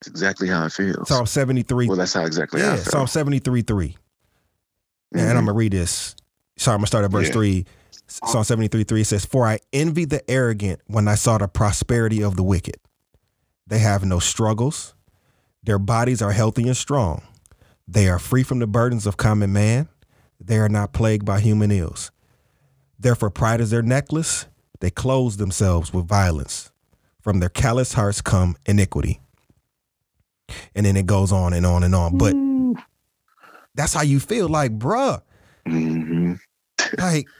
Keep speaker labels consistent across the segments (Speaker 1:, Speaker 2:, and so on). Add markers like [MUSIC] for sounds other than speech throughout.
Speaker 1: It's exactly how it feels.
Speaker 2: Psalm 73.
Speaker 1: well, that's how exactly
Speaker 2: yeah,
Speaker 1: I.
Speaker 2: Psalm 73 3. And I'm
Speaker 1: Mhm.
Speaker 2: going to read this. Sorry, I'm going to start at verse
Speaker 1: Yeah.
Speaker 2: 3. Psalm 73 3 says, For I envy the arrogant when I saw the prosperity of the wicked. They have no struggles. Their bodies are healthy and strong. They are free from the burdens of common man. They are not plagued by human ills. Therefore, pride is their necklace. They clothe themselves with violence. From their callous hearts come iniquity. And then it goes on and on and on. But that's how you feel like, bruh.
Speaker 1: Mhm.
Speaker 2: Like, [LAUGHS]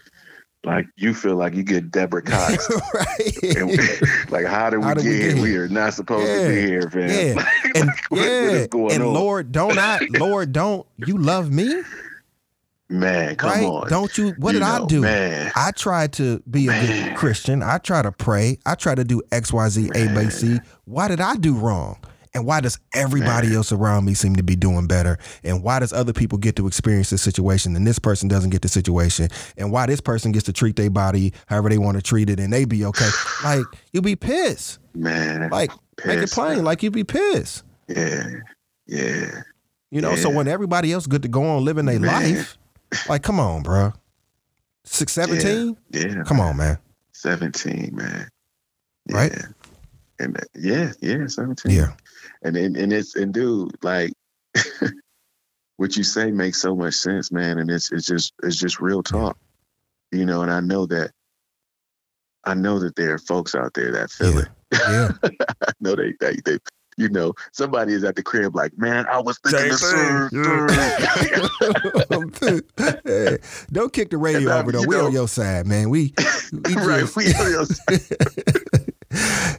Speaker 1: Like you feel like you get Deborah Cox. [LAUGHS]
Speaker 2: right?
Speaker 1: and we, [LAUGHS] like, how did we
Speaker 2: How
Speaker 1: get
Speaker 2: did we
Speaker 1: here?
Speaker 2: get
Speaker 1: We are not supposed
Speaker 2: Yeah.
Speaker 1: to be here, fam.
Speaker 2: Yeah.
Speaker 1: Like,
Speaker 2: and
Speaker 1: like, what- what
Speaker 2: yeah,
Speaker 1: is going
Speaker 2: and
Speaker 1: on?
Speaker 2: Lord, don't I, Lord, don't you love me?
Speaker 1: man, come
Speaker 2: right?
Speaker 1: on.
Speaker 2: Don't you? What
Speaker 1: You
Speaker 2: did I do?
Speaker 1: man?
Speaker 2: I try to be a good Christian. I try to pray. I try to do X, Y, Z, A, B, C. Why did I do wrong? And why does everybody
Speaker 1: Man.
Speaker 2: else around me seem to be doing better? And why does other people get to experience this situation and this person doesn't get the situation? And why this person gets to treat their body however they want to treat it and they be okay? [SIGHS] Like you be pissed.
Speaker 1: Man,
Speaker 2: Like make it
Speaker 1: Pissed.
Speaker 2: plain. Like you be pissed.
Speaker 1: yeah, yeah.
Speaker 2: You know, so when everybody else good to go on living their life, like, come on, bro. Six seventeen?
Speaker 1: Yeah,
Speaker 2: Come on, man.
Speaker 1: 17, man. Yeah.
Speaker 2: Right?
Speaker 1: And uh, yeah, yeah, 17.
Speaker 2: Yeah.
Speaker 1: And and, and it's and dude, like [LAUGHS] what you say makes so much sense, man. And it's it's just it's just real talk. You know, and I know that I know that there are folks out there that feel
Speaker 2: Yeah.
Speaker 1: it. [LAUGHS]
Speaker 2: Yeah.
Speaker 1: I know they, they they you know, somebody is at the crib like, man, I was thinking the same. [LAUGHS]
Speaker 2: Hey, don't kick the radio over though. We
Speaker 1: know-
Speaker 2: on your side, man. We, we
Speaker 1: right, we on your side.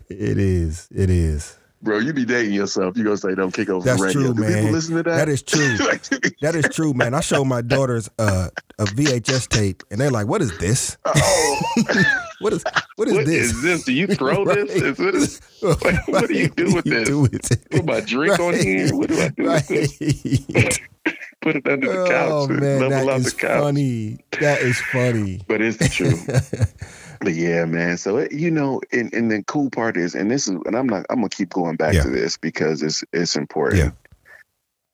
Speaker 2: it is. It is.
Speaker 1: Bro, you be dating yourself. You gonna say don't kick over
Speaker 2: That's
Speaker 1: the radio.
Speaker 2: true,
Speaker 1: Do people
Speaker 2: man.
Speaker 1: listen to that?
Speaker 2: That is true. [LAUGHS] That is true, man. I showed my [LAUGHS] daughters uh, a VHS tape, and they're like, "What is this?
Speaker 1: oh, [LAUGHS]
Speaker 2: What is what is
Speaker 3: What
Speaker 2: this?
Speaker 3: is this? Do you throw
Speaker 2: Right.
Speaker 3: this? Is what, is, what- do you do with this?
Speaker 2: do with it?
Speaker 3: put my drink on here? What do I do with this? Put it under the couch.
Speaker 2: Oh man,
Speaker 3: level
Speaker 2: that is
Speaker 3: the couch.
Speaker 2: funny. That is funny.
Speaker 1: but it's the truth. But yeah, man. So it, you know, and, and the cool part is, and this is, and I'm not, I'm gonna keep going back
Speaker 2: Yeah.
Speaker 1: to this because it's it's important.
Speaker 2: Yeah.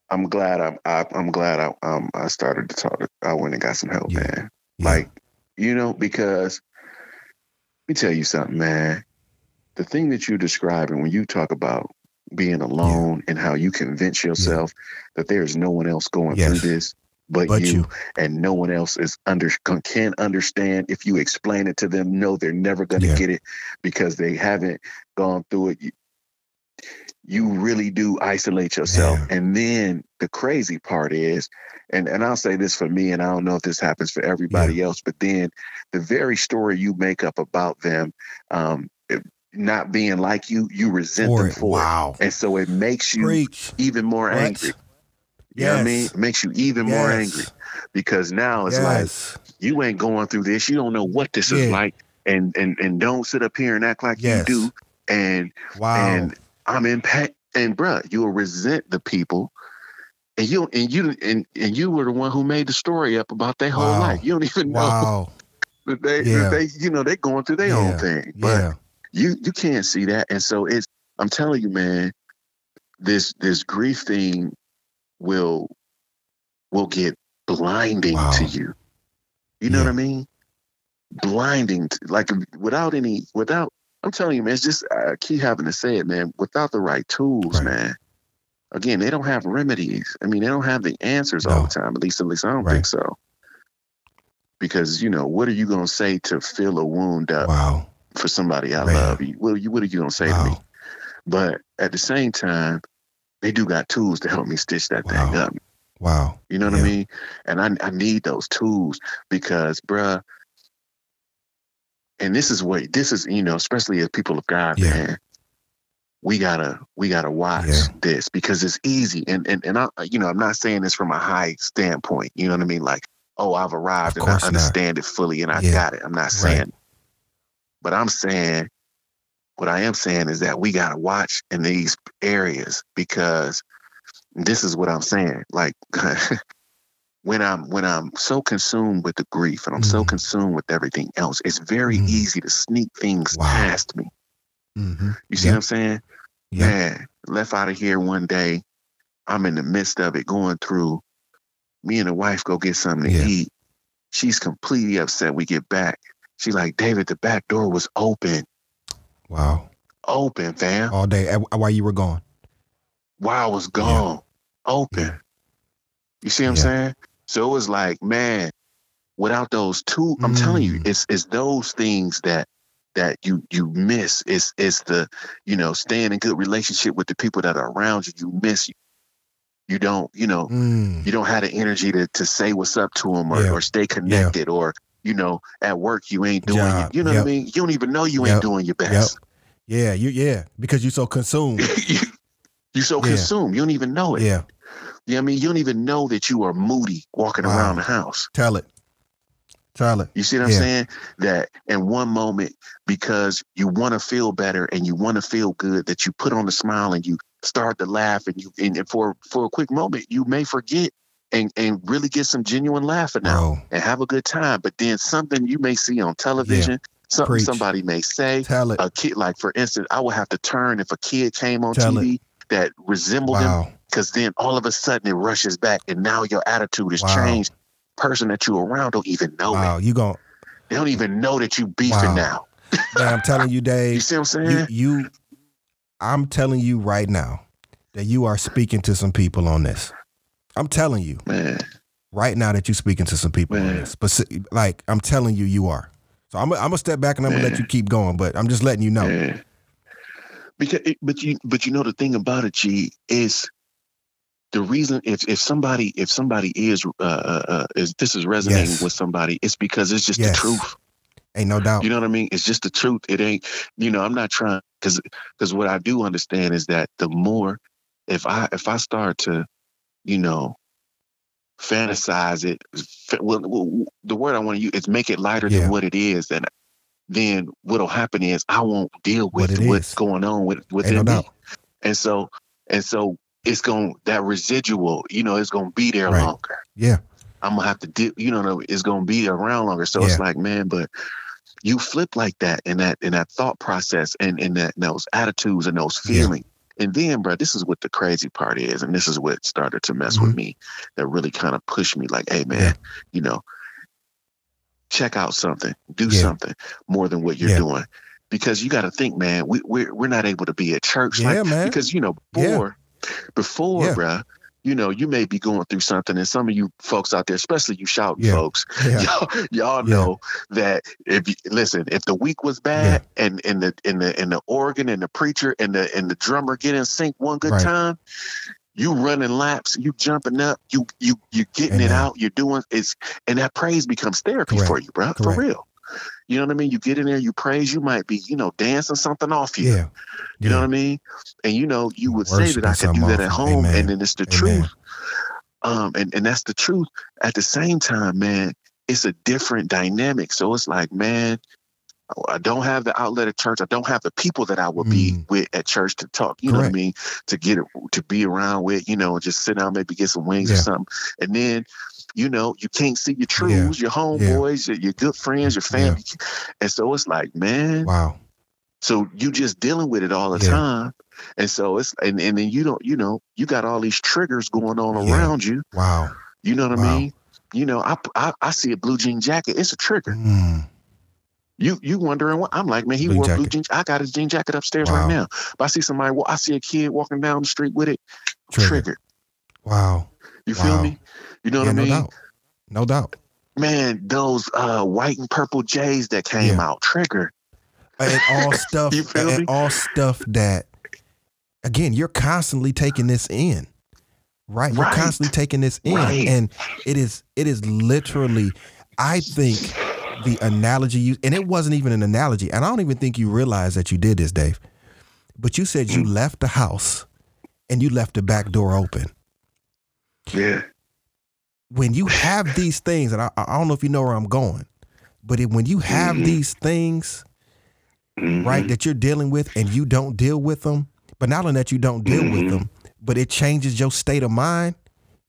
Speaker 1: I'm glad I'm I, I'm glad I um I started to talk. I went and got some help,
Speaker 2: Yeah.
Speaker 1: man.
Speaker 2: Yeah.
Speaker 1: Like, you know, because let me tell you something, man. The thing that you're describing when you talk about being alone and how you convince yourself that there's no one else going
Speaker 2: Yes.
Speaker 1: through this but,
Speaker 2: but
Speaker 1: you,
Speaker 2: you,
Speaker 1: and no one else is under can understand if you explain it to them no they're never going to
Speaker 2: Yeah.
Speaker 1: get it because they haven't gone through it you, you really do isolate yourself
Speaker 2: Yeah.
Speaker 1: and then the crazy part is and and I'll say this for me and I don't know if this happens for everybody else but then the very story you make up about them um it- not being like you you resent
Speaker 2: for
Speaker 1: them
Speaker 2: it.
Speaker 1: for it
Speaker 2: Wow.
Speaker 1: and so it makes you
Speaker 2: Preach.
Speaker 1: even more
Speaker 2: What?
Speaker 1: angry you know what I mean it makes you even more angry because now it's like you ain't going through this. You don't know what this is like, and and and don't sit up here and act like
Speaker 2: Yes.
Speaker 1: you do. And
Speaker 2: Wow.
Speaker 1: and I'm in pain. And bruh, you'll resent the people, and you and you and and you were the one who made the story up about their whole
Speaker 2: Wow.
Speaker 1: life. You don't even know
Speaker 2: wow. [LAUGHS]
Speaker 1: that they
Speaker 2: Yeah.
Speaker 1: that they you know they're going through their
Speaker 2: Yeah.
Speaker 1: own thing. But
Speaker 2: Yeah.
Speaker 1: you you can't see that, and so it's. I'm telling you, man, this this grief thing will will get blinding
Speaker 2: Wow.
Speaker 1: to you. You know
Speaker 2: Yeah.
Speaker 1: what I mean? Blinding, to, like without any, without. I'm telling you, man. It's just I keep having to say it, man. Without the right tools,
Speaker 2: Right.
Speaker 1: man. Again, they don't have remedies. I mean, they don't have the answers all the time. At least, at least I don't
Speaker 2: Right.
Speaker 1: think so. Because you know, what are you gonna say to fill a wound up
Speaker 2: Wow.
Speaker 1: for somebody I
Speaker 2: Man.
Speaker 1: love? What are you? What are you gonna say to me? But at the same time, they do got tools to help me stitch that thing up.
Speaker 2: Wow.
Speaker 1: You know what
Speaker 2: Yeah.
Speaker 1: I mean? And I, I need those tools because, bruh, and this is what this is, you know, especially as people of God,
Speaker 2: Yeah.
Speaker 1: man. We gotta we gotta watch
Speaker 2: Yeah.
Speaker 1: this because it's easy. And and and I you know, I'm not saying this from a high standpoint. You know what I mean? Like, oh, I've arrived and I
Speaker 2: course not.
Speaker 1: understand it fully and I got it. I'm not
Speaker 2: Right.
Speaker 1: saying but I'm saying what I am saying is that we gotta watch in these areas because this is what I'm saying. Like [LAUGHS] when I'm when I'm so consumed with the grief and I'm so
Speaker 2: Mhm.
Speaker 1: consumed with everything else, it's very
Speaker 2: Mhm.
Speaker 1: easy to sneak things
Speaker 2: Wow.
Speaker 1: past me.
Speaker 2: Mm-hmm.
Speaker 1: You see
Speaker 2: Yeah.
Speaker 1: what I'm saying?
Speaker 2: Yeah.
Speaker 1: Man, left out of here one day. I'm in the midst of it, going through. Me and the wife go get something to
Speaker 2: Yeah.
Speaker 1: eat. She's completely upset. We get back. She's like, David, the back door was open,
Speaker 2: Wow.
Speaker 1: open, fam.
Speaker 2: All day while you were gone.
Speaker 1: While I was gone, open. You see what I'm saying? So it was like, man, without those two, I'm telling you,
Speaker 2: Mm.
Speaker 1: it's it's those things that that you you miss. It's it's the you know staying in good relationship with the people that are around you. You miss you. You don't you know
Speaker 2: Mm.
Speaker 1: you don't have the energy to to say what's up to them or,
Speaker 2: Yeah.
Speaker 1: or stay connected or you know at work you ain't doing
Speaker 2: Job.
Speaker 1: it. You know
Speaker 2: Yep.
Speaker 1: what I mean? You don't even know you
Speaker 2: Yep.
Speaker 1: ain't doing your best.
Speaker 2: Yeah, you yeah, because you're so consumed. [LAUGHS]
Speaker 1: you, you so
Speaker 2: Yeah.
Speaker 1: consumed. You don't even know it.
Speaker 2: Yeah.
Speaker 1: You know what I mean? You don't even know that you are moody walking
Speaker 2: Wow.
Speaker 1: around the house.
Speaker 2: Tell it. Tell it.
Speaker 1: You see what I'm saying? That in one moment, because you want to feel better and you want to feel good, that you put on a smile and you start to laugh and you and for for a quick moment you may forget and and really get some genuine laughing out and have a good time. But then something you may see on television, something
Speaker 2: Preach.
Speaker 1: somebody may say,
Speaker 2: Tell it.
Speaker 1: a kid like for instance, I would have to turn if a kid came on
Speaker 2: Tell
Speaker 1: TV that resembled him because then all of a sudden it rushes back and now your attitude is
Speaker 2: Wow.
Speaker 1: changed. Person that you around don't even know it.
Speaker 2: Wow. You gon'
Speaker 1: They don't even know that you beefing
Speaker 2: Wow.
Speaker 1: now.
Speaker 2: man, I'm telling you, [LAUGHS] Dave.
Speaker 1: You see what I'm
Speaker 2: you,
Speaker 1: saying?
Speaker 2: you I'm telling you right now that you are speaking to some people on this. I'm telling you
Speaker 1: Man,
Speaker 2: right now that you're speaking to some people Speci- like I'm telling you, you are. So I'm, I'm gonna step back and I'm gonna let you keep going, but I'm just letting you know.
Speaker 1: yeah. Because, but you, but you know the thing about it, G, is the reason if if somebody if somebody is uh, uh, uh is this is resonating
Speaker 2: Yes.
Speaker 1: with somebody, it's because it's just
Speaker 2: Yes.
Speaker 1: the truth.
Speaker 2: Ain't no doubt.
Speaker 1: You know what I mean? It's just the truth. It ain't, you know, I'm not trying because because what I do understand is that the more if I if I start to, you know, fantasize it, well, the word I want to use is make it lighter
Speaker 2: Yeah.
Speaker 1: than what it is, And then what'll happen is I won't deal with
Speaker 2: it
Speaker 1: what's
Speaker 2: is.
Speaker 1: going on with within
Speaker 2: no
Speaker 1: me. And so and so it's going that residual, you know, it's gonna be there
Speaker 2: Right.
Speaker 1: longer.
Speaker 2: Yeah.
Speaker 1: I'm gonna have to do, you know, it's gonna be around longer. So it's like, man, but you flip like that in that in that thought process and in that those attitudes and those
Speaker 2: Yeah.
Speaker 1: And then, bro, this is what the crazy part is, and this is what started to mess with me. That really kind of pushed me, like, hey, man,
Speaker 2: Mm-hmm. Yeah.
Speaker 1: you know, check out something, do
Speaker 2: Yeah.
Speaker 1: something more than what you're
Speaker 2: Yeah.
Speaker 1: doing, because you got to think, man, we we're we're not able to be at church,
Speaker 2: Yeah,
Speaker 1: like,
Speaker 2: man.
Speaker 1: because you know, before, before,
Speaker 2: Yeah.
Speaker 1: bruh, you know, you may be going through something, and some of you folks out there, especially you shouting
Speaker 2: Yeah.
Speaker 1: folks,
Speaker 2: Yeah. [LAUGHS]
Speaker 1: y'all, y'all know that if you listen, if the week was bad and and the and the and the organ and the preacher and the and the drummer get in sync one good
Speaker 2: Right.
Speaker 1: time, you running laps, you jumping up, you you you getting it out, you're doing it's and that praise becomes therapy
Speaker 2: Correct.
Speaker 1: for you, bro, for real. You know what I mean? You get in there, you praise, you might be, you know, dancing something off you.
Speaker 2: Yeah.
Speaker 1: You know what I mean? And you know, you would say that I could do that at home,
Speaker 2: Amen.
Speaker 1: and then it's the
Speaker 2: Amen.
Speaker 1: truth. Um, and, and that's the truth. At the same time, man, it's a different dynamic. So it's like, man, I don't have the outlet at church. I don't have the people that I would be
Speaker 2: Mm.
Speaker 1: with at church to talk. You know what I mean? To get to be around with, you know, just sit down, maybe get some wings or something. And then, you know, you can't see your truths, your homeboys, your, your good friends, your
Speaker 2: Yeah.
Speaker 1: family. And so it's like, man,
Speaker 2: Wow.
Speaker 1: so you just dealing with it all the
Speaker 2: Yeah.
Speaker 1: time. And so it's and, and then you don't, you know, you got all these triggers going on
Speaker 2: Yeah.
Speaker 1: around you.
Speaker 2: Wow.
Speaker 1: You know what I mean? You know, I, I I see a blue jean jacket. It's a trigger.
Speaker 2: Mm.
Speaker 1: You you wondering what? I'm like, man, he
Speaker 2: Blue
Speaker 1: wore a blue
Speaker 2: jacket.
Speaker 1: jean. I got his jean jacket upstairs
Speaker 2: Wow.
Speaker 1: right now. But I see somebody. I see a kid walking down the street with it.
Speaker 2: Trigger.
Speaker 1: Triggered.
Speaker 2: Wow.
Speaker 1: You feel
Speaker 2: Wow.
Speaker 1: me? You know
Speaker 2: yeah,
Speaker 1: what I
Speaker 2: no
Speaker 1: mean?
Speaker 2: doubt. No doubt.
Speaker 1: Man, those uh, white and purple J's that came
Speaker 2: Yeah.
Speaker 1: out trigger.
Speaker 2: And all [LAUGHS] stuff
Speaker 1: You feel
Speaker 2: and
Speaker 1: me?
Speaker 2: all stuff that again, you're constantly taking this in. Right? You're
Speaker 1: Right.
Speaker 2: constantly taking this in.
Speaker 1: Right.
Speaker 2: And it is it is literally I think the analogy you and it wasn't even an analogy, and I don't even think you realize that you did this, Dave. But you said
Speaker 1: Mm.
Speaker 2: you left the house and you left the back door open.
Speaker 1: Yeah.
Speaker 2: When you have these things, and I, I don't know if you know where I'm going, but it, when you have
Speaker 1: Mhm.
Speaker 2: these things,
Speaker 1: Mhm.
Speaker 2: right, that you're dealing with and you don't deal with them, but not only that you don't deal with
Speaker 1: Mhm.
Speaker 2: them, but it changes your state of mind,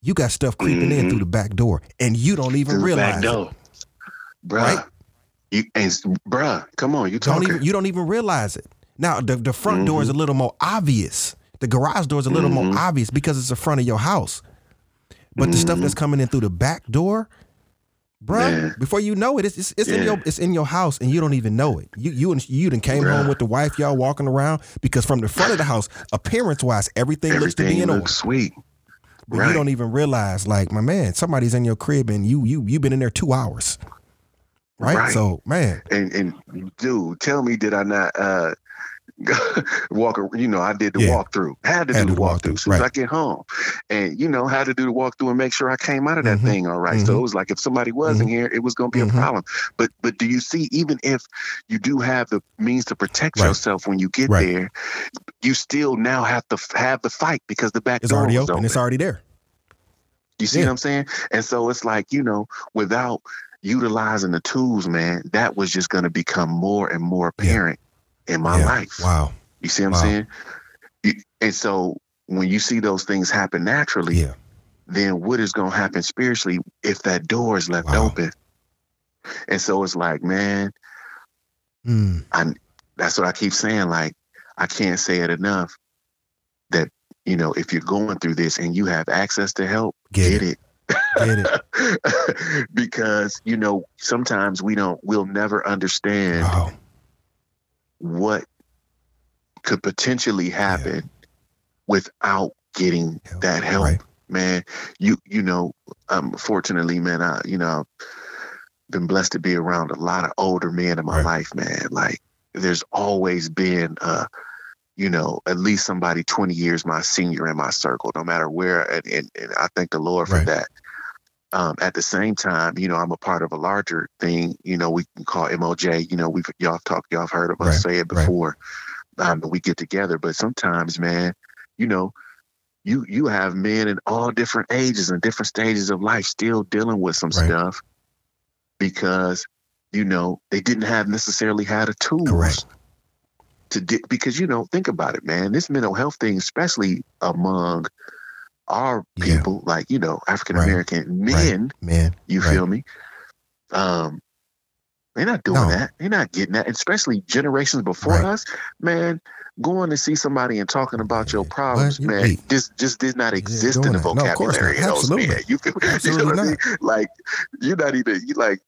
Speaker 2: you got stuff creeping in through the back door and you don't even
Speaker 1: Through the
Speaker 2: realize
Speaker 1: back
Speaker 2: it.
Speaker 1: Bruh.
Speaker 2: Right?
Speaker 1: You and bruh, come on, you
Speaker 2: Don't even, you don't even realize it Now the, the front door is a little more obvious. The garage door is a little more obvious because it's the front of your house. But the stuff
Speaker 1: Mhm.
Speaker 2: that's coming in through the back door, bruh,
Speaker 1: Man.
Speaker 2: before you know it, it's it's, it's in your it's in your house and you don't even know it. You you and you done came
Speaker 1: Bruh.
Speaker 2: home with the wife, y'all walking around because from the front of the house, appearance wise, everything, looks to be
Speaker 1: Everything
Speaker 2: in order.
Speaker 1: sweet.
Speaker 2: But you don't even realize, like, my man, somebody's in your crib and you you you've been in there two hours. Right?
Speaker 1: Right.
Speaker 2: So, man,
Speaker 1: And and dude, tell me, did I not uh [LAUGHS] walk? You know, I did the
Speaker 2: Yeah.
Speaker 1: walkthrough. Had to
Speaker 2: Had
Speaker 1: do the walkthrough as soon as. I get home, and you know, had to do the walkthrough and make sure I came out of that
Speaker 2: Mhm.
Speaker 1: thing all right. So
Speaker 2: Mhm.
Speaker 1: it was like if somebody wasn't here, it was going to be a problem. But but do you see? Even if you do have the means to protect
Speaker 2: Right.
Speaker 1: yourself when you get
Speaker 2: Right.
Speaker 1: there, you still now have to f- have the fight because the back
Speaker 2: it's
Speaker 1: door
Speaker 2: already
Speaker 1: was
Speaker 2: open. It's already there.
Speaker 1: You see
Speaker 2: Yeah.
Speaker 1: what I'm saying? And so it's like, you know, without utilizing the tools, man, that was just going to become more and more apparent in my
Speaker 2: Yeah.
Speaker 1: life.
Speaker 2: Wow.
Speaker 1: You see what
Speaker 2: Wow.
Speaker 1: I'm saying? You- And so when you see those things happen naturally,
Speaker 2: Yeah.
Speaker 1: then what is going to happen spiritually if that door is left
Speaker 2: Wow.
Speaker 1: open? And so it's like, man,
Speaker 2: Mm.
Speaker 1: that's what I keep saying. Like, I can't say it enough that, you know, if you're going through this and you have access to help,
Speaker 2: Get
Speaker 1: get,
Speaker 2: it.
Speaker 1: it. [LAUGHS] because you know sometimes we don't we'll never understand
Speaker 2: Wow.
Speaker 1: What could potentially happen without getting that help
Speaker 2: Right.
Speaker 1: man you you know um fortunately man i you know I've been blessed to be around a lot of older men in my
Speaker 2: Right.
Speaker 1: life man like there's always been uh you know at least somebody 20 years my senior in my circle no matter where and, and, and i thank the lord for
Speaker 2: Right.
Speaker 1: that um, at the same time, you know, I'm a part of a larger thing, you know, we can call MOJ, you know, we've, y'all talked, y'all have heard of us
Speaker 2: Right,
Speaker 1: say it
Speaker 2: right.
Speaker 1: before. Um, we get together, but sometimes, man, you know, you, you have men in all different ages and different stages of life still dealing with some
Speaker 2: Right.
Speaker 1: stuff because, you know, they didn't have necessarily had a tools
Speaker 2: Correct.
Speaker 1: to di- because, you know, think about it, man, this mental health thing, especially among our
Speaker 2: Yeah.
Speaker 1: people, like, you know, African American
Speaker 2: Right.
Speaker 1: men,
Speaker 2: Man.
Speaker 1: you
Speaker 2: Right.
Speaker 1: feel me? Um, they're not doing
Speaker 2: No.
Speaker 1: that. They're not getting that. Especially generations before
Speaker 2: Right.
Speaker 1: us, man. Going to see somebody and talking about your problems,
Speaker 2: You-
Speaker 1: man.
Speaker 2: wait.
Speaker 1: This just did not exist in the
Speaker 2: that. No, of course
Speaker 1: vocabulary those
Speaker 2: Absolutely.
Speaker 1: men. [LAUGHS] You feel me? You know
Speaker 2: Absolutely
Speaker 1: what I mean? Like you're not even you like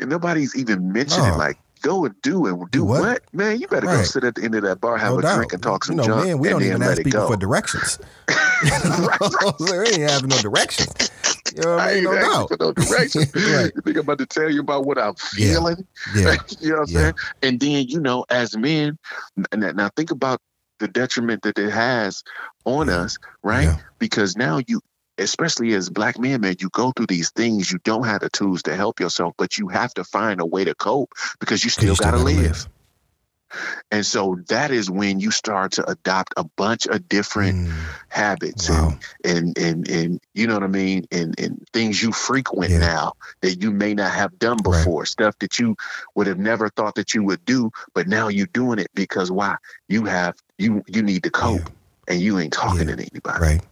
Speaker 1: nobody's even mentioning
Speaker 2: No.
Speaker 1: like go and do and do
Speaker 2: what?
Speaker 1: what? Man, you better go sit at the end of that bar, have
Speaker 2: no
Speaker 1: a
Speaker 2: doubt.
Speaker 1: drink, and talk some
Speaker 2: you know,
Speaker 1: junk,
Speaker 2: man, we don't even
Speaker 1: let
Speaker 2: ask
Speaker 1: it
Speaker 2: people
Speaker 1: go.
Speaker 2: for directions. [LAUGHS] [LAUGHS] we ain't having no directions. You know what I mean?
Speaker 1: ain't
Speaker 2: No
Speaker 1: asking
Speaker 2: doubt.
Speaker 1: for no direction. [LAUGHS]
Speaker 2: Right.
Speaker 1: You think I'm about to tell you about what I'm feeling? [LAUGHS]
Speaker 2: Yeah.
Speaker 1: you know what I'm
Speaker 2: Yeah.
Speaker 1: saying? And then, you know, as men, now think about the detriment that it has on
Speaker 2: Yeah.
Speaker 1: us, right?
Speaker 2: Yeah.
Speaker 1: Because now you, especially as black men, man, you go through these things, you don't have the tools to help yourself, but you have to find a way to cope because you still, got to
Speaker 2: gotta
Speaker 1: live. And so that is when you start to adopt a bunch of different
Speaker 2: Mm,
Speaker 1: habits
Speaker 2: wow.
Speaker 1: and, and and and you know what I mean, and and things you frequent
Speaker 2: Yeah.
Speaker 1: now that you may not have done
Speaker 2: Right.
Speaker 1: before, stuff that you would have never thought that you would do, but now you're doing it because why? You have you you need to cope,
Speaker 2: Yeah.
Speaker 1: and you ain't talking
Speaker 2: Yeah.
Speaker 1: to anybody.
Speaker 2: Right.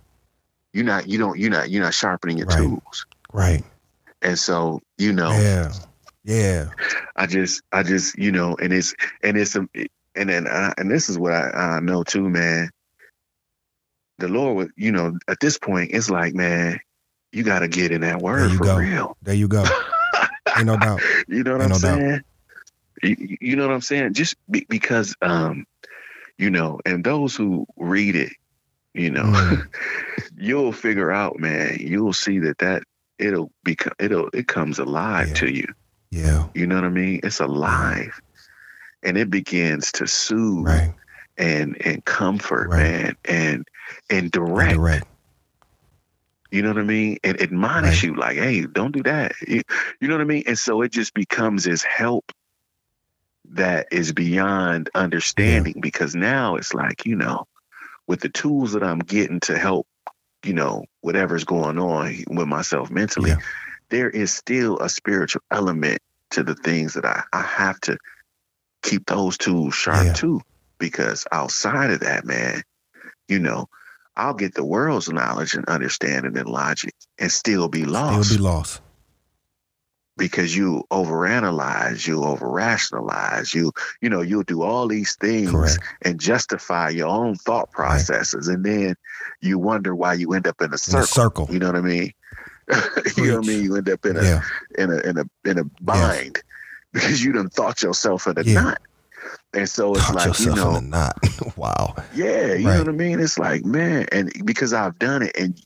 Speaker 1: You're not you don't you're not you're not sharpening your
Speaker 2: Right.
Speaker 1: tools,
Speaker 2: Right.
Speaker 1: and so you know.
Speaker 2: Yeah. Yeah.
Speaker 1: I just, I just, you know, and it's, and it's, um, and then, I, and this is what I, I know too, man. The Lord, would, you know, at this point, it's like, man, you got to get in that word for
Speaker 2: go.
Speaker 1: real.
Speaker 2: There you go. Ain't no doubt. [LAUGHS]
Speaker 1: You know what
Speaker 2: Ain't
Speaker 1: I'm
Speaker 2: no
Speaker 1: saying? You, you know what I'm saying? Just be, because, um, you know, and those who read it, you know,
Speaker 2: Mm. [LAUGHS]
Speaker 1: you'll figure out, man. You'll see that that it'll become, it'll, it comes alive
Speaker 2: Yeah.
Speaker 1: to you.
Speaker 2: Yeah.
Speaker 1: You know what I mean? It's alive. And it begins to soothe
Speaker 2: Right.
Speaker 1: and and comfort,
Speaker 2: Right.
Speaker 1: man, and and
Speaker 2: And
Speaker 1: direct.
Speaker 2: Direct.
Speaker 1: You know what I mean? And admonish
Speaker 2: Right.
Speaker 1: you like, hey, don't do that. You, you know what I mean? And so it just becomes this help that is beyond understanding because now it's like, you know, with the tools that I'm getting to help, you know, whatever's going on with myself mentally,
Speaker 2: Yeah.
Speaker 1: There is still a spiritual element to the things that I, I have to keep those tools sharp
Speaker 2: Yeah.
Speaker 1: too. Because outside of that, man, you know, I'll get the world's knowledge and understanding and logic and still be lost
Speaker 2: Still be lost.
Speaker 1: because you overanalyze, you overrationalize, you you know you'll do all these things
Speaker 2: Correct.
Speaker 1: and justify your own thought processes, and then you wonder why you end up in a
Speaker 2: In a
Speaker 1: circle.
Speaker 2: circle.
Speaker 1: You know what I mean? [LAUGHS] you know what I mean? You end up in a
Speaker 2: Yeah.
Speaker 1: in a in a in a bind because you done thought yourself in a
Speaker 2: Yeah.
Speaker 1: knot. And so it's
Speaker 2: Talk
Speaker 1: like, you know,
Speaker 2: in a knot. [LAUGHS] wow.
Speaker 1: yeah, you
Speaker 2: Right.
Speaker 1: know what I mean? It's like, man, and because I've done it, and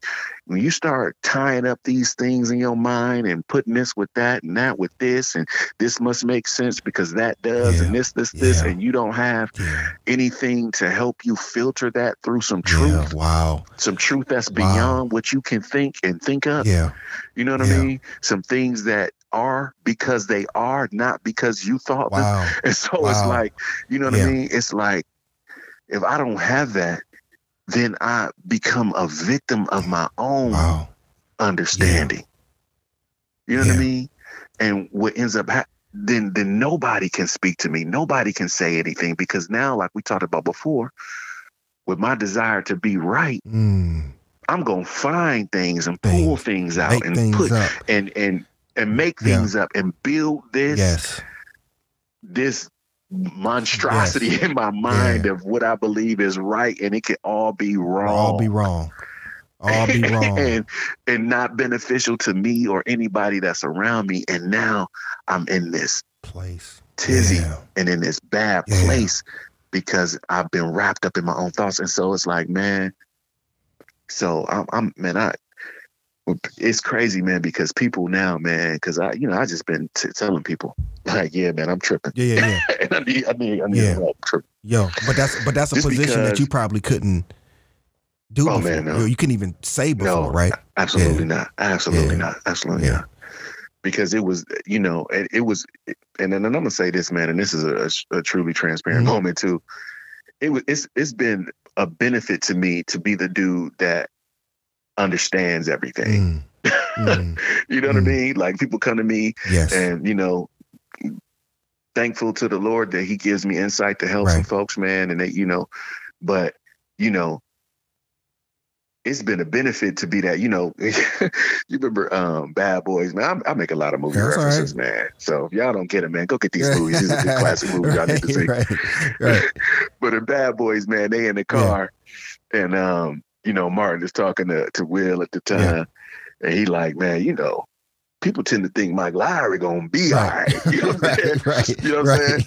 Speaker 1: when you start tying up these things in your mind and putting this with that and that with this, and this must make sense because that does,
Speaker 2: Yeah.
Speaker 1: and this, this, this,
Speaker 2: Yeah.
Speaker 1: and you don't have
Speaker 2: Yeah.
Speaker 1: anything to help you filter that through some truth,
Speaker 2: Wow.
Speaker 1: some truth that's
Speaker 2: Wow.
Speaker 1: beyond what you can think and think up.
Speaker 2: Yeah.
Speaker 1: You know what. I mean? Some things that are because they are, not because you thought them.
Speaker 2: Wow. [LAUGHS]
Speaker 1: And so it's like, you know what. I mean? It's like if I don't have that, then I become a victim of my own
Speaker 2: Wow.
Speaker 1: understanding. You know what I mean? And what ends up happening then then nobody can speak to me. Nobody can say anything because now, like we talked about before, with my desire to be right,
Speaker 2: Mm.
Speaker 1: I'm gonna find things and pull things out
Speaker 2: Make
Speaker 1: and
Speaker 2: things
Speaker 1: put
Speaker 2: up.
Speaker 1: and and and make
Speaker 2: Yeah.
Speaker 1: things up and build this
Speaker 2: Yes.
Speaker 1: this monstrosity in my mind of what I believe is right, and it can all be wrong.
Speaker 2: All be wrong. All be [LAUGHS] wrong.
Speaker 1: and and not beneficial to me or anybody that's around me. And now I'm in this
Speaker 2: Place.
Speaker 1: tizzy
Speaker 2: Yeah.
Speaker 1: and in this bad
Speaker 2: Yeah.
Speaker 1: place because I've been wrapped up in my own thoughts. And so it's like, man. So I'm, I'm man, I. It's crazy, man, because people now, man, because I, you know, I just been t- telling people, like, yeah, man, I'm tripping,
Speaker 2: Yeah. Yeah. Yeah. [LAUGHS]
Speaker 1: and I need, I need, I need
Speaker 2: Yeah.
Speaker 1: help. Tripping.
Speaker 2: Yo, but that's but that's a
Speaker 1: Just
Speaker 2: position that you probably couldn't do
Speaker 1: Oh,
Speaker 2: before.
Speaker 1: man, no.
Speaker 2: Yo, you couldn't even say before,
Speaker 1: No.
Speaker 2: right?
Speaker 1: Absolutely not. Absolutely
Speaker 2: Yeah.
Speaker 1: not. Absolutely
Speaker 2: Yeah.
Speaker 1: not. Because it was, you know, it, it was, and then and I'm gonna say this, man, and this is a, a truly transparent
Speaker 2: Mhm.
Speaker 1: moment too. It was, it's, it's been a benefit to me to be the dude that understands everything.
Speaker 2: Mm. Mm. [LAUGHS]
Speaker 1: You know what I
Speaker 2: Mm.
Speaker 1: mean? Like people come to me
Speaker 2: Yes.
Speaker 1: and you know, thankful to the Lord that He gives me insight to help some folks, man, and they, you know, but you know, it's been a benefit to be that. You know, [LAUGHS] you remember um, Bad Boys, man. I, I make a lot of movie
Speaker 2: That's all right.
Speaker 1: references, man. So if y'all don't get it, man, go get these [LAUGHS] movies. These are classic movies y'all need to see.
Speaker 2: right, right.
Speaker 1: But in Bad Boys, man, they in the car, and um, you know, Martin is talking to, to Will at the time, and he like, man, you know, people tend to think Mike Lowrey gonna be all right. [LAUGHS] You know what I'm [LAUGHS] saying?
Speaker 2: right, right,
Speaker 1: You know what I'm
Speaker 2: right.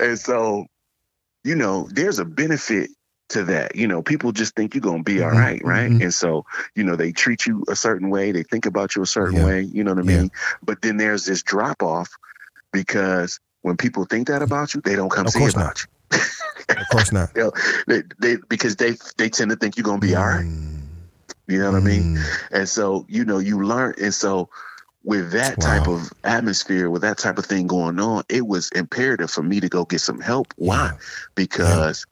Speaker 1: And so, you know, there's a benefit to that. You know, people just think you're gonna be all
Speaker 2: Mhm,
Speaker 1: right, right?
Speaker 2: mhm.
Speaker 1: And so, you know, they treat you a certain way, they think about you a certain
Speaker 2: Yeah.
Speaker 1: way, you know what I
Speaker 2: Yeah.
Speaker 1: mean? But then there's this drop off because when people think that about you, they don't come
Speaker 2: Of
Speaker 1: see about
Speaker 2: Of course not. [LAUGHS]
Speaker 1: you. They, they because they they tend to think you're gonna be all right.
Speaker 2: Mm.
Speaker 1: You know what I mean?
Speaker 2: Mm.
Speaker 1: And so, you know, you learn. And so, with that type of atmosphere, with that type of thing going on, it was imperative for me to go get some help. Why?
Speaker 2: Yeah.
Speaker 1: Because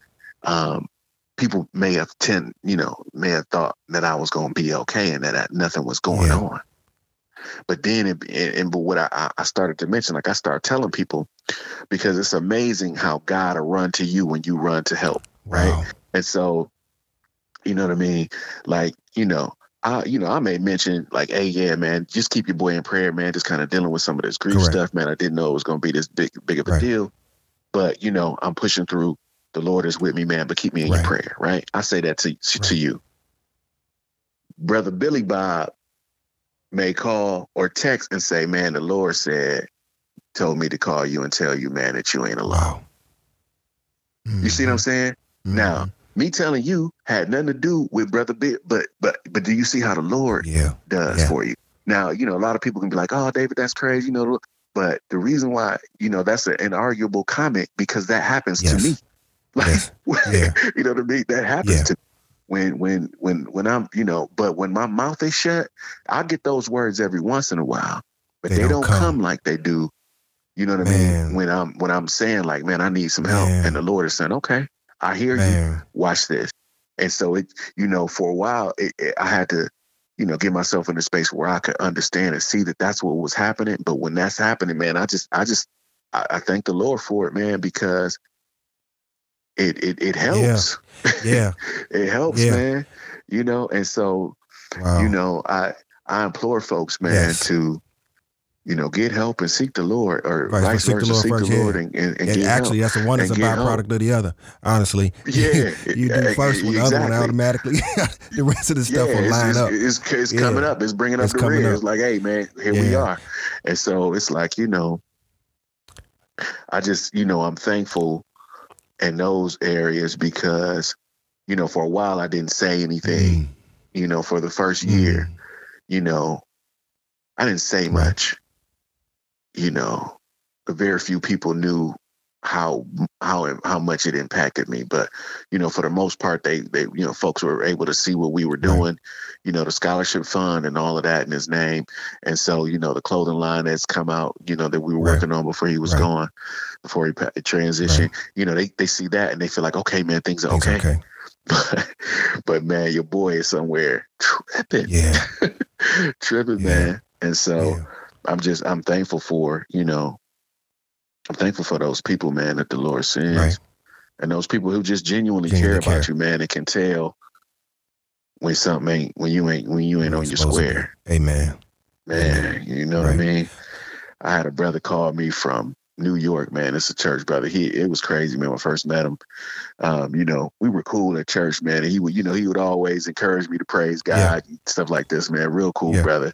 Speaker 1: um, people may have tend, you know, may have thought that I was going to be okay and that I, nothing was going
Speaker 2: Yeah.
Speaker 1: on. But then, it, and, but what I- I, I started to mention, like I started telling people, because it's amazing how God will run to you when you run to help. Right.
Speaker 2: Wow.
Speaker 1: And so, you know what I mean? Like, you know, I, you know, I may mention like, hey, yeah, man, just keep your boy in prayer, man. Just kind of dealing with some of this grief
Speaker 2: Correct.
Speaker 1: stuff, man. I didn't know it was going to be this big, big of a
Speaker 2: Right.
Speaker 1: deal, but you know, I'm pushing through. The Lord is with me, man. But keep me in
Speaker 2: Right.
Speaker 1: your prayer, right? I say that to to
Speaker 2: Right.
Speaker 1: you, brother Billy Bob. May call or text and say, man, the Lord said, told me to call you and tell you, man, that you ain't alone.
Speaker 2: Wow.
Speaker 1: You see what I'm saying?
Speaker 2: Mhm.
Speaker 1: Now, me telling you had nothing to do with brother Bill, but but but do you see how the Lord
Speaker 2: Yeah.
Speaker 1: does
Speaker 2: Yeah.
Speaker 1: for you? Now, you know, a lot of people can be like, "Oh, David, that's crazy," you know. But the reason why, you know, that's an inarguable comment because that happens
Speaker 2: Yes.
Speaker 1: to me. [LAUGHS] Like,
Speaker 2: Yes. [LAUGHS] Yeah.
Speaker 1: you know what I mean? That happens to when when when when I'm, you know. But when my mouth is shut, I get those words every once in a while, but
Speaker 2: They
Speaker 1: they,
Speaker 2: don't
Speaker 1: don't,
Speaker 2: come.
Speaker 1: come. like they do. You know what I mean? When I'm when I'm saying like, man, I need some help,
Speaker 2: Man.
Speaker 1: and the Lord is saying, okay, I hear you watch this. And so it, you know, for a while, it, it, I had to, you know, get myself in a space where I could understand and see that that's what was happening. But when that's happening, man, I just, I just, I, I thank the Lord for it, man, because it, it, it helps. [LAUGHS]
Speaker 2: Yeah.
Speaker 1: it helps,
Speaker 2: Yeah.
Speaker 1: man. You know, and so,
Speaker 2: Wow.
Speaker 1: you know, I, I implore folks, man,
Speaker 2: Yes.
Speaker 1: to, you know, get help and seek the Lord, or
Speaker 2: Right,
Speaker 1: vice
Speaker 2: seek the
Speaker 1: versa,
Speaker 2: Lord
Speaker 1: seek
Speaker 2: first,
Speaker 1: the
Speaker 2: yeah.
Speaker 1: And, and, and
Speaker 2: And actually,
Speaker 1: help.
Speaker 2: that's the one is a byproduct of the other. Honestly, [LAUGHS]
Speaker 1: Yeah, [LAUGHS]
Speaker 2: you do
Speaker 1: yeah,
Speaker 2: first, when the other one automatically, the rest of the stuff
Speaker 1: yeah,
Speaker 2: will line
Speaker 1: it's,
Speaker 2: up.
Speaker 1: It's, it's
Speaker 2: Yeah.
Speaker 1: coming up. It's bringing up
Speaker 2: It's
Speaker 1: the rear.
Speaker 2: up.
Speaker 1: It's like, hey, man, here we are. And so it's like, you know, I just, you know, I'm thankful in those areas because, you know, for a while I didn't say anything.
Speaker 2: Mm,
Speaker 1: You know, for the first year,
Speaker 2: mm.
Speaker 1: you know, I didn't say much. You know, very few people knew how how how much it impacted me. But you know, for the most part, they they you know, folks were able to see what we were
Speaker 2: Right.
Speaker 1: doing. You know, the scholarship fund and all of that in his name. And so, you know, the clothing line that's come out, you know, that we were
Speaker 2: Right.
Speaker 1: working on before he was
Speaker 2: Right.
Speaker 1: gone, before he transitioned. You know, they they see that and they feel like, okay, man, things are
Speaker 2: Things
Speaker 1: okay.
Speaker 2: okay. [LAUGHS]
Speaker 1: But but man, your boy is somewhere tripping
Speaker 2: Yeah. [LAUGHS]
Speaker 1: tripping,
Speaker 2: Yeah.
Speaker 1: man. And so
Speaker 2: yeah.
Speaker 1: I'm just I'm thankful for, you know, I'm thankful for those people, man, that the Lord sends.
Speaker 2: Right.
Speaker 1: And those people who just genuinely,
Speaker 2: Genuinely
Speaker 1: care about
Speaker 2: care.
Speaker 1: you, man, and can tell when something ain't when you ain't when you ain't on your
Speaker 2: Supposed to be.
Speaker 1: square.
Speaker 2: Amen.
Speaker 1: Man, you know what I mean? I had a brother call me from New York, man. It's a church brother. He it was crazy, man, when I first met him. Um, you know, we were cool at church, man. And he would, you know, he would always encourage me to praise God
Speaker 2: Yeah.
Speaker 1: and stuff like this, man. Real cool
Speaker 2: Yeah.
Speaker 1: brother.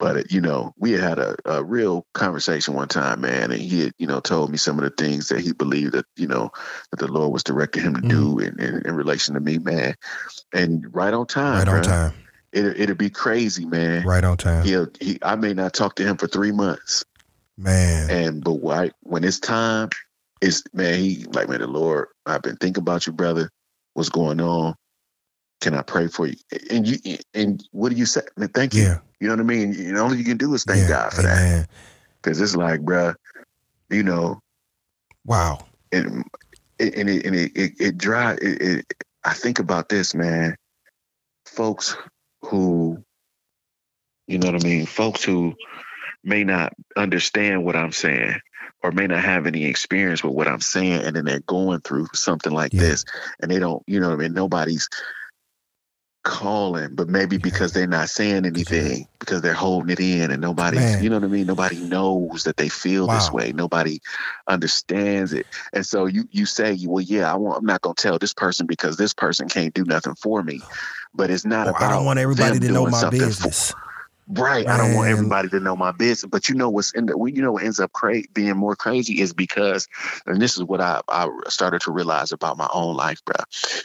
Speaker 1: But it, you know, we had had a, a real conversation one time, man, and he had, you know, told me some of the things that he believed that, you know, that the Lord was directing him to mm. do in, in, in relation to me, man. And right on time.
Speaker 2: Right on
Speaker 1: bruh.
Speaker 2: time.
Speaker 1: It, it'd be crazy, man.
Speaker 2: Right on time.
Speaker 1: He'll, he, I may not talk to him for three months,
Speaker 2: Man.
Speaker 1: and but why, when it's time, it's man. He like man, the Lord. I've been thinking about you, brother. What's going on? Can I pray for you? And you and what do you say? Thank you.
Speaker 2: Yeah.
Speaker 1: You know what I mean? You know, all you can do is thank
Speaker 2: yeah.
Speaker 1: God for that. Because it's like, bruh, you know,
Speaker 2: Wow.
Speaker 1: and it, and it and it it, it drive. It, it, I think about this, man. Folks who, you know what I mean. Folks who may not understand what I'm saying, or may not have any experience with what I'm saying, and then they're going through something like
Speaker 2: Yeah.
Speaker 1: this, and they don't, you know what I mean. Nobody's calling, but maybe because they're not saying anything, because they're holding it in, and nobody,
Speaker 2: Man.
Speaker 1: you know what I mean. Nobody knows that they feel this way. Nobody understands it, and so you you say, well, yeah, I want, I'm not gonna tell this person because this person can't do nothing for me, but it's not
Speaker 2: Or
Speaker 1: about.
Speaker 2: I don't want everybody to know my
Speaker 1: business. for- Right. I don't want everybody to know my business. But you know what's in the you know what ends up cra- being more crazy is because and this is what I, I started to realize about my own life, bro,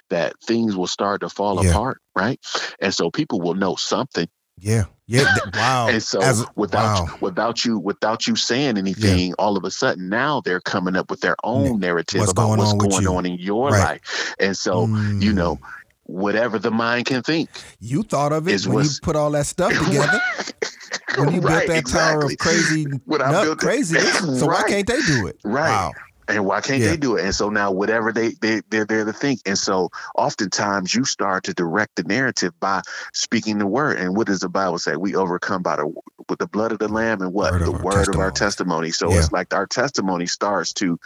Speaker 1: that things will start to fall
Speaker 2: Yeah.
Speaker 1: apart, right? And so people will know something.
Speaker 2: Yeah. Yeah. th- wow.
Speaker 1: and so
Speaker 2: As-
Speaker 1: without
Speaker 2: wow.
Speaker 1: without you without you saying anything, all of a sudden now they're coming up with their own narrative
Speaker 2: What's
Speaker 1: about
Speaker 2: going
Speaker 1: what's
Speaker 2: on
Speaker 1: going
Speaker 2: you.
Speaker 1: on in your
Speaker 2: Right.
Speaker 1: life. And so, you
Speaker 2: Mm.
Speaker 1: know, whatever the mind can think.
Speaker 2: you thought of it
Speaker 1: is
Speaker 2: when you put all that stuff [LAUGHS] together. when you
Speaker 1: Right,
Speaker 2: built that tower of crazy [LAUGHS]
Speaker 1: When I
Speaker 2: nut
Speaker 1: built
Speaker 2: craziness. [LAUGHS] So why can't they do it?
Speaker 1: Right.
Speaker 2: Wow.
Speaker 1: And why can't
Speaker 2: Yeah.
Speaker 1: they do it? And so now whatever they they they're there to think. And so oftentimes you start to direct the narrative by speaking the word. And what does the Bible say? We overcome by the with the blood of the lamb and what?
Speaker 2: Word of
Speaker 1: the
Speaker 2: our
Speaker 1: word of our
Speaker 2: testimony.
Speaker 1: testimony. So
Speaker 2: Yeah.
Speaker 1: it's like our testimony starts to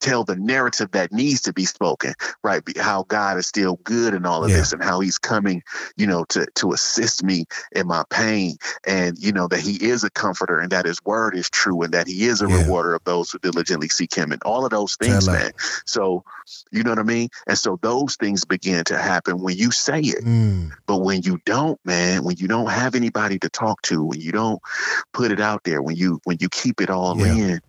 Speaker 1: tell the narrative that needs to be spoken, right? How God is still good in all of
Speaker 2: Yeah.
Speaker 1: this and how he's coming, you know, to to assist me in my pain and you know that he is a comforter and that his word is true and that he is a
Speaker 2: Yeah.
Speaker 1: rewarder of those who diligently seek him and all of those things, man. So, you know what I mean? And so those things begin to happen when you say it.
Speaker 2: Mm.
Speaker 1: But when you don't, man, when you don't have anybody to talk to, when you don't put it out there, when you when you keep it all
Speaker 2: Yeah.
Speaker 1: in,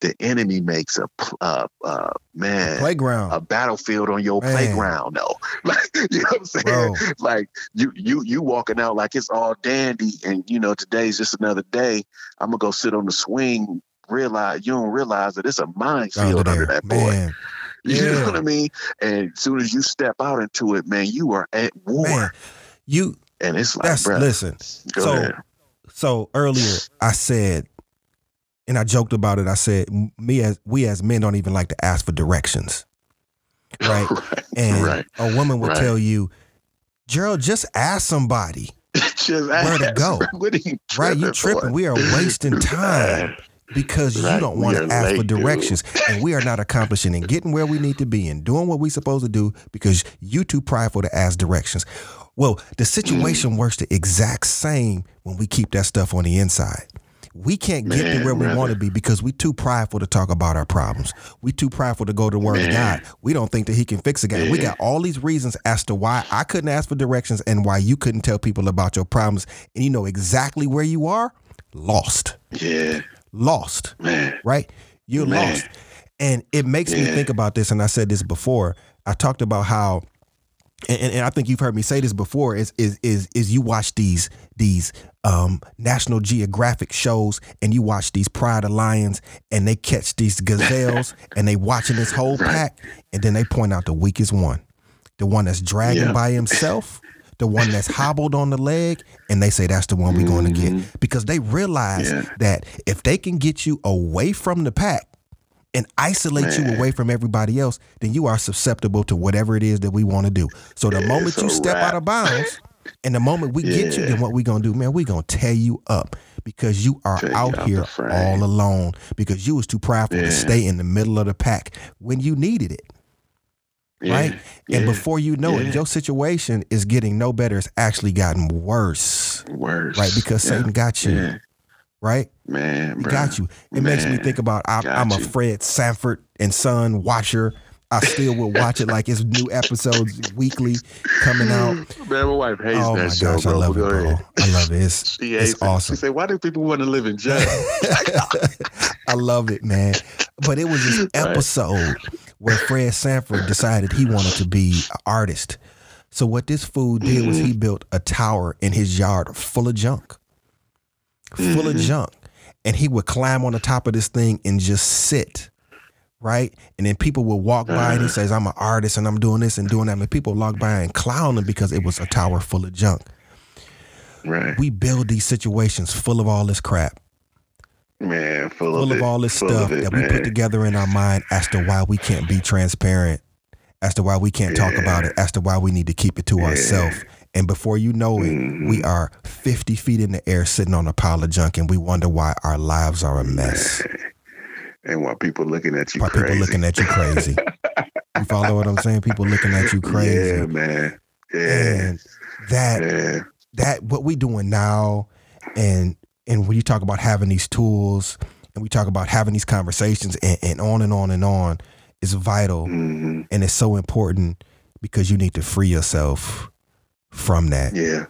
Speaker 1: the enemy makes a uh, uh, man
Speaker 2: Playground.
Speaker 1: a battlefield on your
Speaker 2: Man.
Speaker 1: playground. though. [LAUGHS] like you know what I'm saying?
Speaker 2: Bro.
Speaker 1: Like you you you walking out like it's all dandy, and you know today's just another day. I'm gonna go sit on the swing. Realize you don't realize that it's a minefield
Speaker 2: Under
Speaker 1: that boy.
Speaker 2: Man.
Speaker 1: You know what I mean? And as soon as you step out into it, man, you are at war.
Speaker 2: Man. You
Speaker 1: And it's like,
Speaker 2: that's
Speaker 1: bruh,
Speaker 2: listen.
Speaker 1: go
Speaker 2: so
Speaker 1: ahead.
Speaker 2: so earlier I said and I joked about it. I said me as we as men don't even like to ask for directions. [LAUGHS] Right.
Speaker 1: right.
Speaker 2: And
Speaker 1: right.
Speaker 2: a woman will
Speaker 1: Right.
Speaker 2: tell you, Gerald, just ask somebody. [LAUGHS]
Speaker 1: Just
Speaker 2: Where to go? [LAUGHS]
Speaker 1: You
Speaker 2: Right? You
Speaker 1: for?
Speaker 2: tripping. We are wasting time because you don't want to ask for
Speaker 1: late,
Speaker 2: directions. And we are not accomplishing and getting where we need to be and doing what we supposed to do because you too prideful to ask directions. Well, the situation
Speaker 1: Mm.
Speaker 2: works the exact same when we keep that stuff on the inside. We can't get to where we want to be because we too prideful to talk about our problems. We too prideful to go to the word of God. We don't think that he can fix it. God. We got all these reasons as to why I couldn't ask for directions and why you couldn't tell people about your problems. And you know exactly where you are? Lost.
Speaker 1: Yeah,
Speaker 2: Lost.
Speaker 1: man.
Speaker 2: Right? You're
Speaker 1: Man.
Speaker 2: lost. And it makes me think about this, and I said this before. I talked about how and, and, I think you've heard me say this before is is is is you watch these these um, National Geographic shows and you watch these Pride of Lions and they catch these gazelles [LAUGHS] and they watching this whole
Speaker 1: Right.
Speaker 2: pack and then they point out the weakest one, the one that's dragging
Speaker 1: Yeah.
Speaker 2: by himself, the one that's hobbled on the leg, and they say that's the one we're going to get because they realize
Speaker 1: Yeah.
Speaker 2: that if they can get you away from the pack and isolate you away from everybody else, then you are susceptible to whatever it is that we want to do. So the
Speaker 1: Yeah,
Speaker 2: moment you step out of bounds, and the moment we get you,
Speaker 1: Yeah.
Speaker 2: then what we gonna do, man? We gonna tear you up because you are
Speaker 1: Tear you
Speaker 2: out
Speaker 1: out
Speaker 2: here all alone because you was too prideful to stay in the middle of the pack when you needed it,
Speaker 1: Yeah,
Speaker 2: right? And before you know it, your situation is getting no better. It's actually gotten worse,
Speaker 1: Worse.
Speaker 2: right? Because
Speaker 1: Yeah.
Speaker 2: Satan got you,
Speaker 1: Yeah,
Speaker 2: right?
Speaker 1: man. Bruh.
Speaker 2: got you. It makes me think about I, I'm a. Fred Sanford and Son watcher. I still will watch it like it's new episodes weekly coming out. [LAUGHS]
Speaker 1: Man, my wife hates
Speaker 2: Oh
Speaker 1: that
Speaker 2: my
Speaker 1: show,
Speaker 2: gosh,
Speaker 1: bro.
Speaker 2: I love it, bro.
Speaker 1: ahead.
Speaker 2: I love it. It's, [LAUGHS]
Speaker 1: She hates
Speaker 2: it's
Speaker 1: it.
Speaker 2: awesome.
Speaker 1: She said, "Why do people want to live in jail?" [LAUGHS]
Speaker 2: I love it, man. But it was this
Speaker 1: Right.
Speaker 2: episode where Fred Sanford decided he wanted to be an artist. So what this fool did was
Speaker 1: Mm-hmm.
Speaker 2: he built a tower in his yard full of junk. Full of
Speaker 1: Mhm.
Speaker 2: junk. And he would climb on the top of this thing and just sit. Right? And then people would walk by and he
Speaker 1: Uh-huh.
Speaker 2: says, I'm an artist and I'm doing this and doing that. And people walk by and clown him because it was a tower full of junk.
Speaker 1: right,
Speaker 2: We build these situations full of all this crap.
Speaker 1: man. Full,
Speaker 2: full
Speaker 1: of,
Speaker 2: of all this
Speaker 1: Full
Speaker 2: stuff
Speaker 1: it,
Speaker 2: that we
Speaker 1: man.
Speaker 2: put together in our mind as to why we can't be transparent, as to why we can't talk about it, as to why we need to keep it to
Speaker 1: Yeah.
Speaker 2: ourselves. And before you know it,
Speaker 1: Mhm.
Speaker 2: we are 50 feet in the air sitting on a pile of junk and we wonder why our lives are a mess. [LAUGHS]
Speaker 1: And why people looking at you
Speaker 2: Why
Speaker 1: crazy,
Speaker 2: people looking at you crazy. you follow what I'm saying? People looking at you [LAUGHS] crazy.
Speaker 1: Yeah, man. Yeah,
Speaker 2: And that
Speaker 1: yeah,
Speaker 2: that what we doing now and and when you talk about having these tools and we talk about having these conversations and, and on and on and on is vital
Speaker 1: hmm
Speaker 2: and it's so important because you need to free yourself from that
Speaker 1: yeah,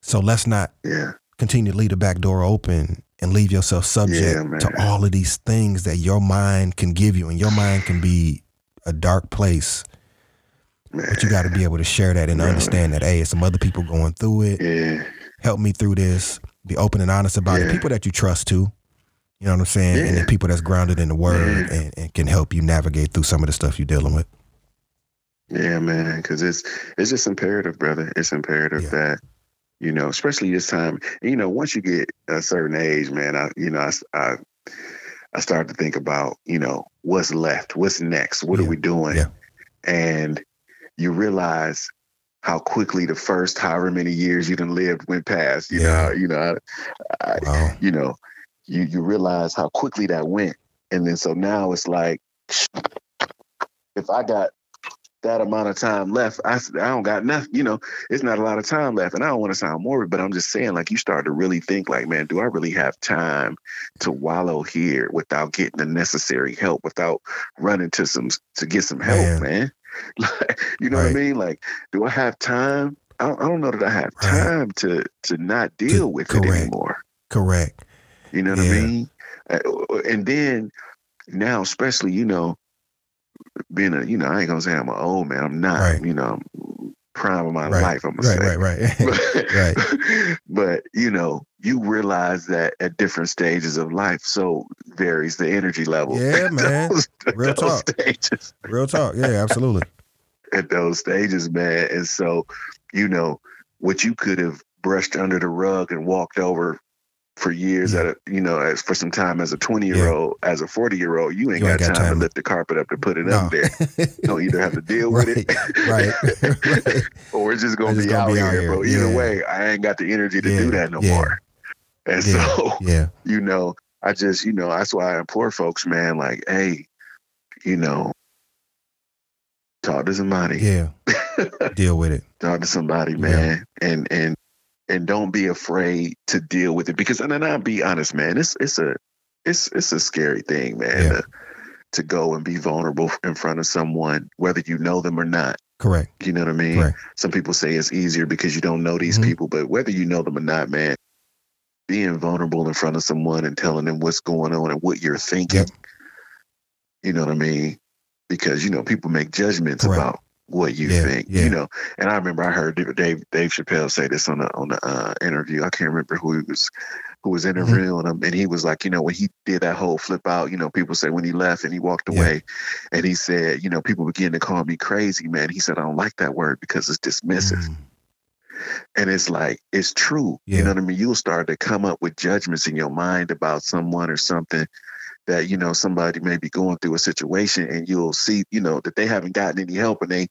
Speaker 2: so let's not
Speaker 1: yeah,
Speaker 2: continue to leave the back door open and leave yourself subject
Speaker 1: Yeah,
Speaker 2: to all of these things that your mind can give you and your mind can be a dark place
Speaker 1: man.
Speaker 2: but you got to be able to share that and
Speaker 1: Right.
Speaker 2: understand that hey some other people going through it
Speaker 1: yeah,
Speaker 2: help me through this. Be open and honest about it. People that you trust too. You know what I'm saying? And then people that's grounded in the word and, and can help you navigate through some of the stuff you're dealing with.
Speaker 1: Yeah, man. Because it's it's just imperative, brother. It's imperative
Speaker 2: Yeah.
Speaker 1: that you know, especially this time. You know, once you get a certain age, man, I you know, I I, I started to think about you know what's left, what's next, what
Speaker 2: Yeah.
Speaker 1: are we doing,
Speaker 2: Yeah.
Speaker 1: and you realize how quickly the first however many years you done lived went past. You
Speaker 2: Yeah.
Speaker 1: know, you know, I, I,
Speaker 2: Wow.
Speaker 1: you know, you you realize how quickly that went, and then so now it's like, if I got that amount of time left, I, I don't got nothing. You know, it's not a lot of time left, and I don't want to sound morbid, but I'm just saying, like, you start to really think, like, man, do I really have time to wallow here without getting the necessary help, without running to some to get some help,
Speaker 2: Man.
Speaker 1: man? [LAUGHS] Like, you know what I mean? Like, do I have time? I don't, I don't know that I have
Speaker 2: Right.
Speaker 1: time to to not deal with it
Speaker 2: correct.
Speaker 1: anymore.
Speaker 2: Correct.
Speaker 1: You know what
Speaker 2: Yeah.
Speaker 1: I mean? Uh, And then now, especially, you know, being a, you know, I ain't gonna say I'm an old man. I'm not.
Speaker 2: Right.
Speaker 1: You know, I'm prime of my
Speaker 2: Right.
Speaker 1: life. I'm gonna
Speaker 2: Right,
Speaker 1: say.
Speaker 2: right, right. [LAUGHS]
Speaker 1: But, but you know, you realize that at different stages of life, so varies the energy level.
Speaker 2: Yeah, [LAUGHS] man.
Speaker 1: those-
Speaker 2: Real
Speaker 1: those
Speaker 2: talk.
Speaker 1: stages
Speaker 2: Real talk. Yeah, absolutely.
Speaker 1: at those stages, man. And so, you know, what you could have brushed under the rug and walked over for years
Speaker 2: Yeah.
Speaker 1: at a, you know, as for some time as a 20 year old, as a 40 year old, you ain't,
Speaker 2: You
Speaker 1: got,
Speaker 2: ain't got
Speaker 1: time,
Speaker 2: time.
Speaker 1: to lift the carpet up to put it
Speaker 2: No.
Speaker 1: up there. You [LAUGHS] don't either have to deal with it
Speaker 2: right. right. [LAUGHS]
Speaker 1: or it's just gonna be,
Speaker 2: gonna
Speaker 1: out,
Speaker 2: be out
Speaker 1: here,
Speaker 2: here.
Speaker 1: bro. Either
Speaker 2: Yeah.
Speaker 1: way, I ain't got the energy to do that no more. And so,
Speaker 2: Yeah. [LAUGHS]
Speaker 1: you know, I just, you know, that's why I implore folks, man, like, hey, you know, talk to somebody.
Speaker 2: Yeah. Deal with it.
Speaker 1: talk to somebody, man, and and and don't be afraid to deal with it because and then I'll be honest, man, it's it's a it's it's a scary thing, man,
Speaker 2: Yeah.
Speaker 1: to, to go and be vulnerable in front of someone, whether you know them or not.
Speaker 2: Correct.
Speaker 1: You know what I mean?
Speaker 2: Correct.
Speaker 1: Some people say it's easier because you don't know these
Speaker 2: Mhm.
Speaker 1: people, but whether you know them or not, man, being vulnerable in front of someone and telling them what's going on and what you're thinking,
Speaker 2: Yep.
Speaker 1: you know what I mean? Because you know people make judgments
Speaker 2: Correct.
Speaker 1: about what you
Speaker 2: Yeah,
Speaker 1: think,
Speaker 2: yeah.
Speaker 1: you know. And I remember I heard Dave Dave Chappelle say this on the on the uh, interview. I can't remember who he was who was
Speaker 2: Mm-hmm.
Speaker 1: interviewing him, and he was like, you know, when he did that whole flip out, you know, people say when he left and he walked
Speaker 2: Yeah.
Speaker 1: away, and he said, you know, people begin to call me crazy, man. He said I don't like that word because it's dismissive.
Speaker 2: Mm,
Speaker 1: And it's like, it's true. You know what I mean? You'll start to come up with judgments in your mind about someone or something that, you know, somebody may be going through a situation and you'll see, you know, that they haven't gotten any help and they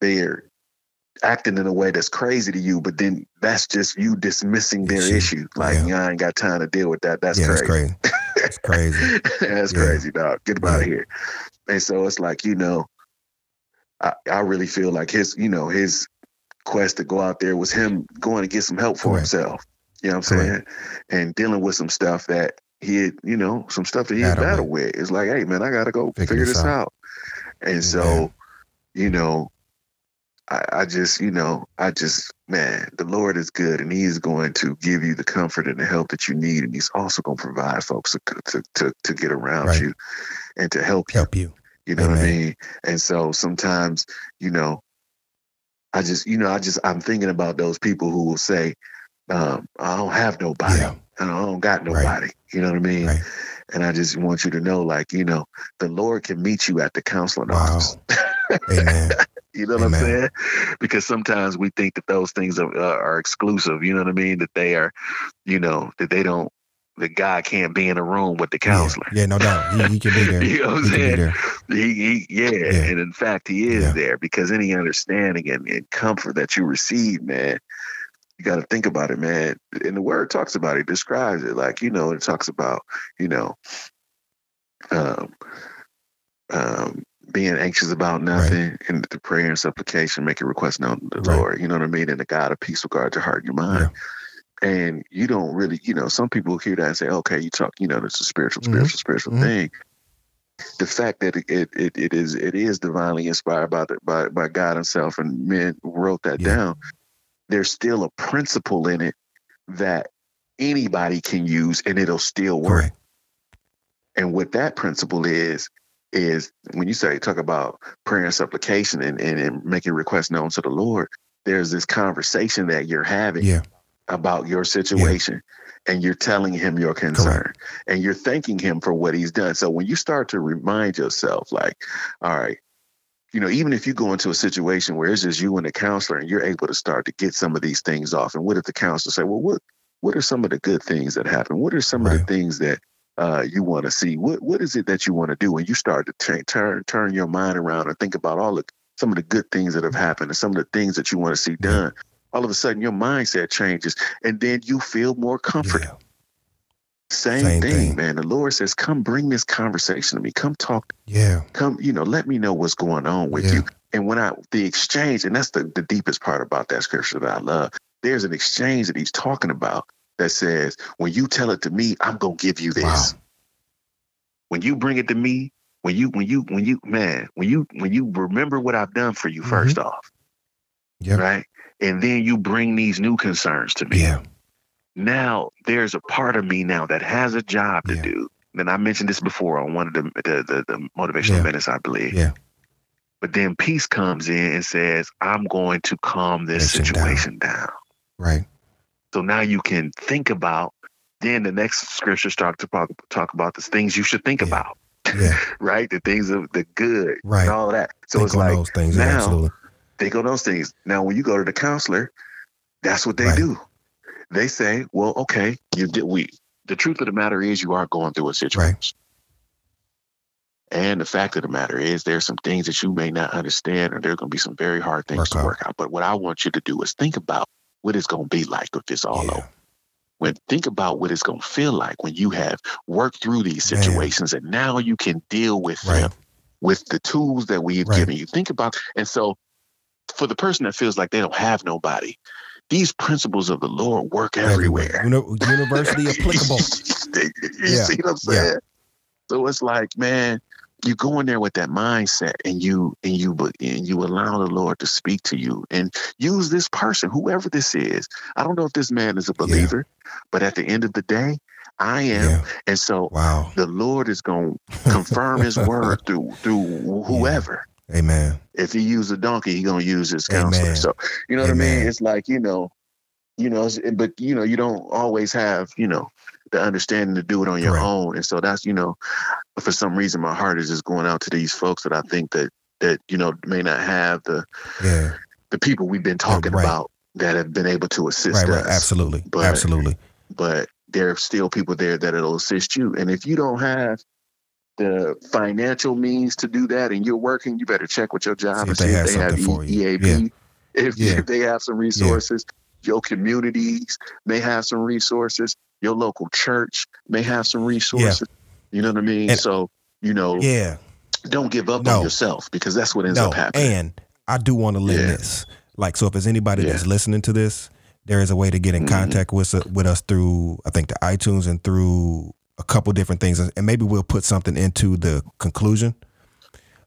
Speaker 1: they're acting in a way that's crazy to you, but then that's just you dismissing their
Speaker 2: Issue.
Speaker 1: issue. Like,
Speaker 2: Yeah.
Speaker 1: yeah, I ain't got time to deal with that. That's
Speaker 2: yeah,
Speaker 1: crazy.
Speaker 2: that's crazy. That's [LAUGHS] crazy.
Speaker 1: That's
Speaker 2: Yeah.
Speaker 1: crazy, dog. Get out of
Speaker 2: Yeah.
Speaker 1: here. And so it's like, you know, I, I really feel like his, you know, his quest to go out there was him going to get some help for
Speaker 2: Correct.
Speaker 1: himself. You know what I'm saying? And dealing with some stuff that he had, you know, some stuff that he had
Speaker 2: Battle
Speaker 1: battled with. It's like, hey man, I gotta go
Speaker 2: Figure
Speaker 1: figure,
Speaker 2: this out.
Speaker 1: out. And so, you know, I, I just, you know, I just, man, the Lord is good, and He is going to give you the comfort and the help that you need, and He's also going to provide folks to to to, to get around
Speaker 2: Right.
Speaker 1: you and to help you.
Speaker 2: Help you.
Speaker 1: You know what I mean? And so sometimes, you know, I just, you know, I just, I'm thinking about those people who will say, um, I don't have nobody.
Speaker 2: Yeah.
Speaker 1: and I don't got
Speaker 2: Right.
Speaker 1: You know what I mean?
Speaker 2: Right.
Speaker 1: And I just want you to know, like, you know, the Lord can meet you at the counseling
Speaker 2: Wow.
Speaker 1: office.
Speaker 2: Amen. [LAUGHS]
Speaker 1: You know what I'm saying? Because sometimes we think that those things are, uh, are exclusive. You know what I mean? That they are, you know, that they don't, that God can't be in a room with the counselor.
Speaker 2: Yeah, yeah no doubt. He, he can be there. [LAUGHS]
Speaker 1: You know what I'm saying? He, he yeah.
Speaker 2: Yeah.
Speaker 1: and in fact, he is
Speaker 2: Yeah.
Speaker 1: there because any understanding and, and comfort that you receive, man, you got to think about it, man. And the word talks about it, describes it, like you know, it talks about you know, um, um, being anxious about nothing and the prayer and supplication, making requests known to the
Speaker 2: Right.
Speaker 1: Lord. You know what I mean? And the God of peace will guard your heart and your mind. And you don't really, you know, some people hear that and say, okay, you talk, you know, it's a spiritual,
Speaker 2: Mhm.
Speaker 1: spiritual, spiritual
Speaker 2: Mhm.
Speaker 1: thing. The fact that it, it, it, it is it is divinely inspired by the, by by God Himself and men wrote that
Speaker 2: Yeah.
Speaker 1: down. There's still a principle in it that anybody can use and it'll still work.
Speaker 2: Correct.
Speaker 1: And what that principle is, is when you say talk about prayer and supplication and, and, and making requests known to the Lord, there's this conversation that you're having
Speaker 2: Yeah.
Speaker 1: about your situation and you're telling him your concern and you're thanking him for what he's done. So when you start to remind yourself, like, all right, you know, even if you go into a situation where it's just you and the counselor and you're able to start to get some of these things off, and what if the counselor say, well, what what are some of the good things that happen? What are some of the things that uh, you want to see? What what is it that you want to do? And you start to turn turn turn your mind around and think about all the some of the good things that have happened and some of the things that you want to see done. All of a sudden, your mindset changes, and then you feel more comfortable.
Speaker 2: Yeah.
Speaker 1: Same,
Speaker 2: Same
Speaker 1: thing,
Speaker 2: thing.
Speaker 1: man. The Lord says, "Come, bring this conversation to me. Come talk
Speaker 2: Yeah.
Speaker 1: come, you know, let me know what's going on with
Speaker 2: Yeah.
Speaker 1: you. And when I the exchange, and that's the, the deepest part about that scripture that I love, there's an exchange that he's talking about that says, when you tell it to me, I'm gonna give you this.
Speaker 2: Wow.
Speaker 1: When you bring it to me, when you when you when you man, when you when you remember what I've done for you
Speaker 2: Mhm.
Speaker 1: first off,
Speaker 2: Yep.
Speaker 1: right? And then you bring these new concerns to me.
Speaker 2: Yeah.
Speaker 1: Now there's a part of me now that has a job to
Speaker 2: Yeah.
Speaker 1: do. And I mentioned this before on one of the the, the, the motivational
Speaker 2: Yeah.
Speaker 1: minutes, I believe.
Speaker 2: Yeah.
Speaker 1: But then peace comes in and says, I'm going to calm this situation down.
Speaker 2: Right.
Speaker 1: So now you can think about, then the next scripture start to talk, talk about the things you should think
Speaker 2: Yeah.
Speaker 1: about,
Speaker 2: Yeah. [LAUGHS]
Speaker 1: right? The things of the good
Speaker 2: Right.
Speaker 1: and all that. So
Speaker 2: Think
Speaker 1: it's like,
Speaker 2: those things. Yeah,
Speaker 1: now-
Speaker 2: absolutely.
Speaker 1: think on those things. Now, when you go to the counselor, that's what they
Speaker 2: Right.
Speaker 1: do. They say, well, okay, you did we. The truth of the matter is you are going through a situation. And the fact of the matter is there's some things that you may not understand or there are going to be some very hard things
Speaker 2: Work
Speaker 1: to
Speaker 2: out.
Speaker 1: work out. But what I want you to do is think about what it's going to be like if it's all
Speaker 2: yeah.
Speaker 1: over. When think about what it's going to feel like when you have worked through these
Speaker 2: Man.
Speaker 1: situations and now you can deal with
Speaker 2: Right.
Speaker 1: them with the tools that we've
Speaker 2: Right.
Speaker 1: given you. Think about and so for the person that feels like they don't have nobody, these principles of the Lord work everywhere.
Speaker 2: Uni- University [LAUGHS] applicable. [LAUGHS]
Speaker 1: you
Speaker 2: Yeah,
Speaker 1: see what I'm saying? So it's like, man, you go in there with that mindset and you and you and you allow the Lord to speak to you and use this person, whoever this is. I don't know if this man is a believer, but at the end of the day, I am.
Speaker 2: Yeah.
Speaker 1: And so
Speaker 2: Wow.
Speaker 1: the Lord is going [LAUGHS] to confirm his word through through whoever.
Speaker 2: Amen.
Speaker 1: If he use a donkey, he gonna use his counselor.
Speaker 2: Amen.
Speaker 1: So you know what I mean? It's like you know, you know, but you know, you don't always have you know the understanding to do it on your
Speaker 2: Correct.
Speaker 1: own. And so that's you know, for some reason, my heart is just going out to these folks that I think that that you know may not have the
Speaker 2: Yeah.
Speaker 1: the people we've been talking
Speaker 2: right.
Speaker 1: about that have been able to assist
Speaker 2: Right.
Speaker 1: us.
Speaker 2: Right. Absolutely.
Speaker 1: But-
Speaker 2: Absolutely.
Speaker 1: But there are still people there that'll assist you. And if you don't have the financial means to do that and you're working, you better check with your job
Speaker 2: See
Speaker 1: and
Speaker 2: if
Speaker 1: see
Speaker 2: they
Speaker 1: if
Speaker 2: have
Speaker 1: they have
Speaker 2: something for
Speaker 1: E-
Speaker 2: you.
Speaker 1: EAP. [LAUGHS] If,
Speaker 2: Yeah.
Speaker 1: if they have some resources, your communities may have some resources, your local church may have some resources. You know what I mean?
Speaker 2: And-
Speaker 1: so, you know,
Speaker 2: Yeah.
Speaker 1: don't give up
Speaker 2: No.
Speaker 1: on yourself because that's what ends
Speaker 2: No.
Speaker 1: up happening.
Speaker 2: And I do want to
Speaker 1: Yeah.
Speaker 2: this. Like, so if there's anybody
Speaker 1: Yeah.
Speaker 2: that's listening to this, there is a way to get in
Speaker 1: Mhm.
Speaker 2: contact with with us through, I think, the iTunes and through a couple different things, and maybe we'll put something into the conclusion.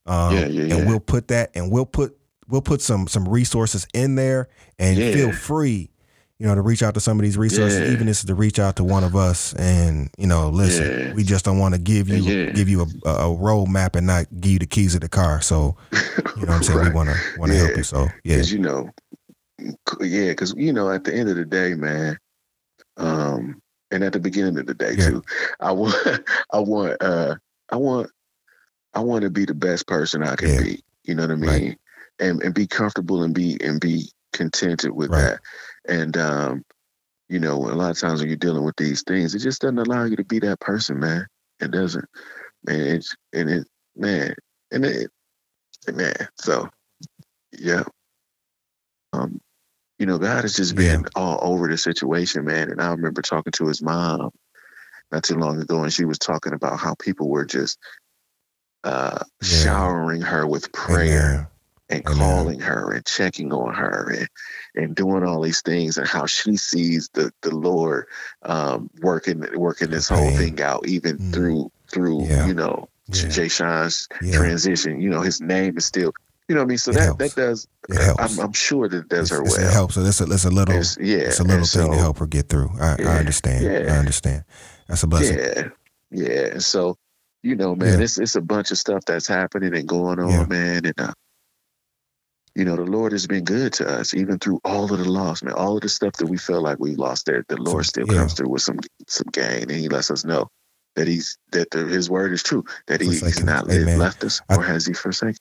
Speaker 2: Um,
Speaker 1: Yeah, yeah,
Speaker 2: And we'll put that, and we'll put we'll put some some resources in there, and
Speaker 1: Yeah.
Speaker 2: feel free, you know, to reach out to some of these resources,
Speaker 1: Yeah.
Speaker 2: even if it's to reach out to one of us, and you know, listen,
Speaker 1: Yeah.
Speaker 2: we just don't want to give you
Speaker 1: Yeah.
Speaker 2: give you a, a roadmap and not give you the keys of the car. So [LAUGHS] you know what I'm saying?
Speaker 1: Right.
Speaker 2: We want to want to help you. So yeah,
Speaker 1: you know, yeah, because you know, at the end of the day, man, um, and at the beginning of the day
Speaker 2: Yeah.
Speaker 1: too, I want, [LAUGHS] I want, uh, I want, I want to be the best person I can
Speaker 2: Yeah.
Speaker 1: be. You know what I mean?
Speaker 2: Right.
Speaker 1: And and be comfortable and be and be contented with
Speaker 2: Right.
Speaker 1: that. And um, you know, a lot of times when you're dealing with these things, it just doesn't allow you to be that person, man. It doesn't, man. It's and it, man, and it, man. So, yeah. Um, you know, God has just
Speaker 2: Yeah.
Speaker 1: been all over the situation, man. And I remember talking to his mom not too long ago, and she was talking about how people were just uh,
Speaker 2: Yeah.
Speaker 1: showering her with prayer
Speaker 2: Amen.
Speaker 1: and calling her and checking on her and, and doing all these things and how she sees the, the Lord um, working working this whole thing out even
Speaker 2: Mm.
Speaker 1: through through
Speaker 2: Yeah.
Speaker 1: you know
Speaker 2: Yeah.
Speaker 1: Jay Sean's
Speaker 2: Yeah.
Speaker 1: transition. You know his name is still you know what I mean. So
Speaker 2: It
Speaker 1: that
Speaker 2: helps.
Speaker 1: that does
Speaker 2: It helps.
Speaker 1: I'm, I'm sure that it does
Speaker 2: It's-
Speaker 1: her well.
Speaker 2: It helps. So it's a, it's a little,
Speaker 1: It's- yeah,
Speaker 2: it's a little
Speaker 1: and
Speaker 2: thing to help her get through. I,
Speaker 1: Yeah.
Speaker 2: I understand.
Speaker 1: Yeah.
Speaker 2: I understand. That's a blessing.
Speaker 1: Yeah, yeah. And so, you know, man,
Speaker 2: Yeah.
Speaker 1: it's it's a bunch of stuff that's happening and going on, man. And uh, you know, the Lord has been good to us, even through all of the loss, man. All of the stuff that we felt like we lost, there, the Lord still comes through with some some gain, and He lets us know that He's that the, His word is true, that he, He's
Speaker 2: Forsaken
Speaker 1: not
Speaker 2: Amen.
Speaker 1: left us,
Speaker 2: I-
Speaker 1: or has He forsaken.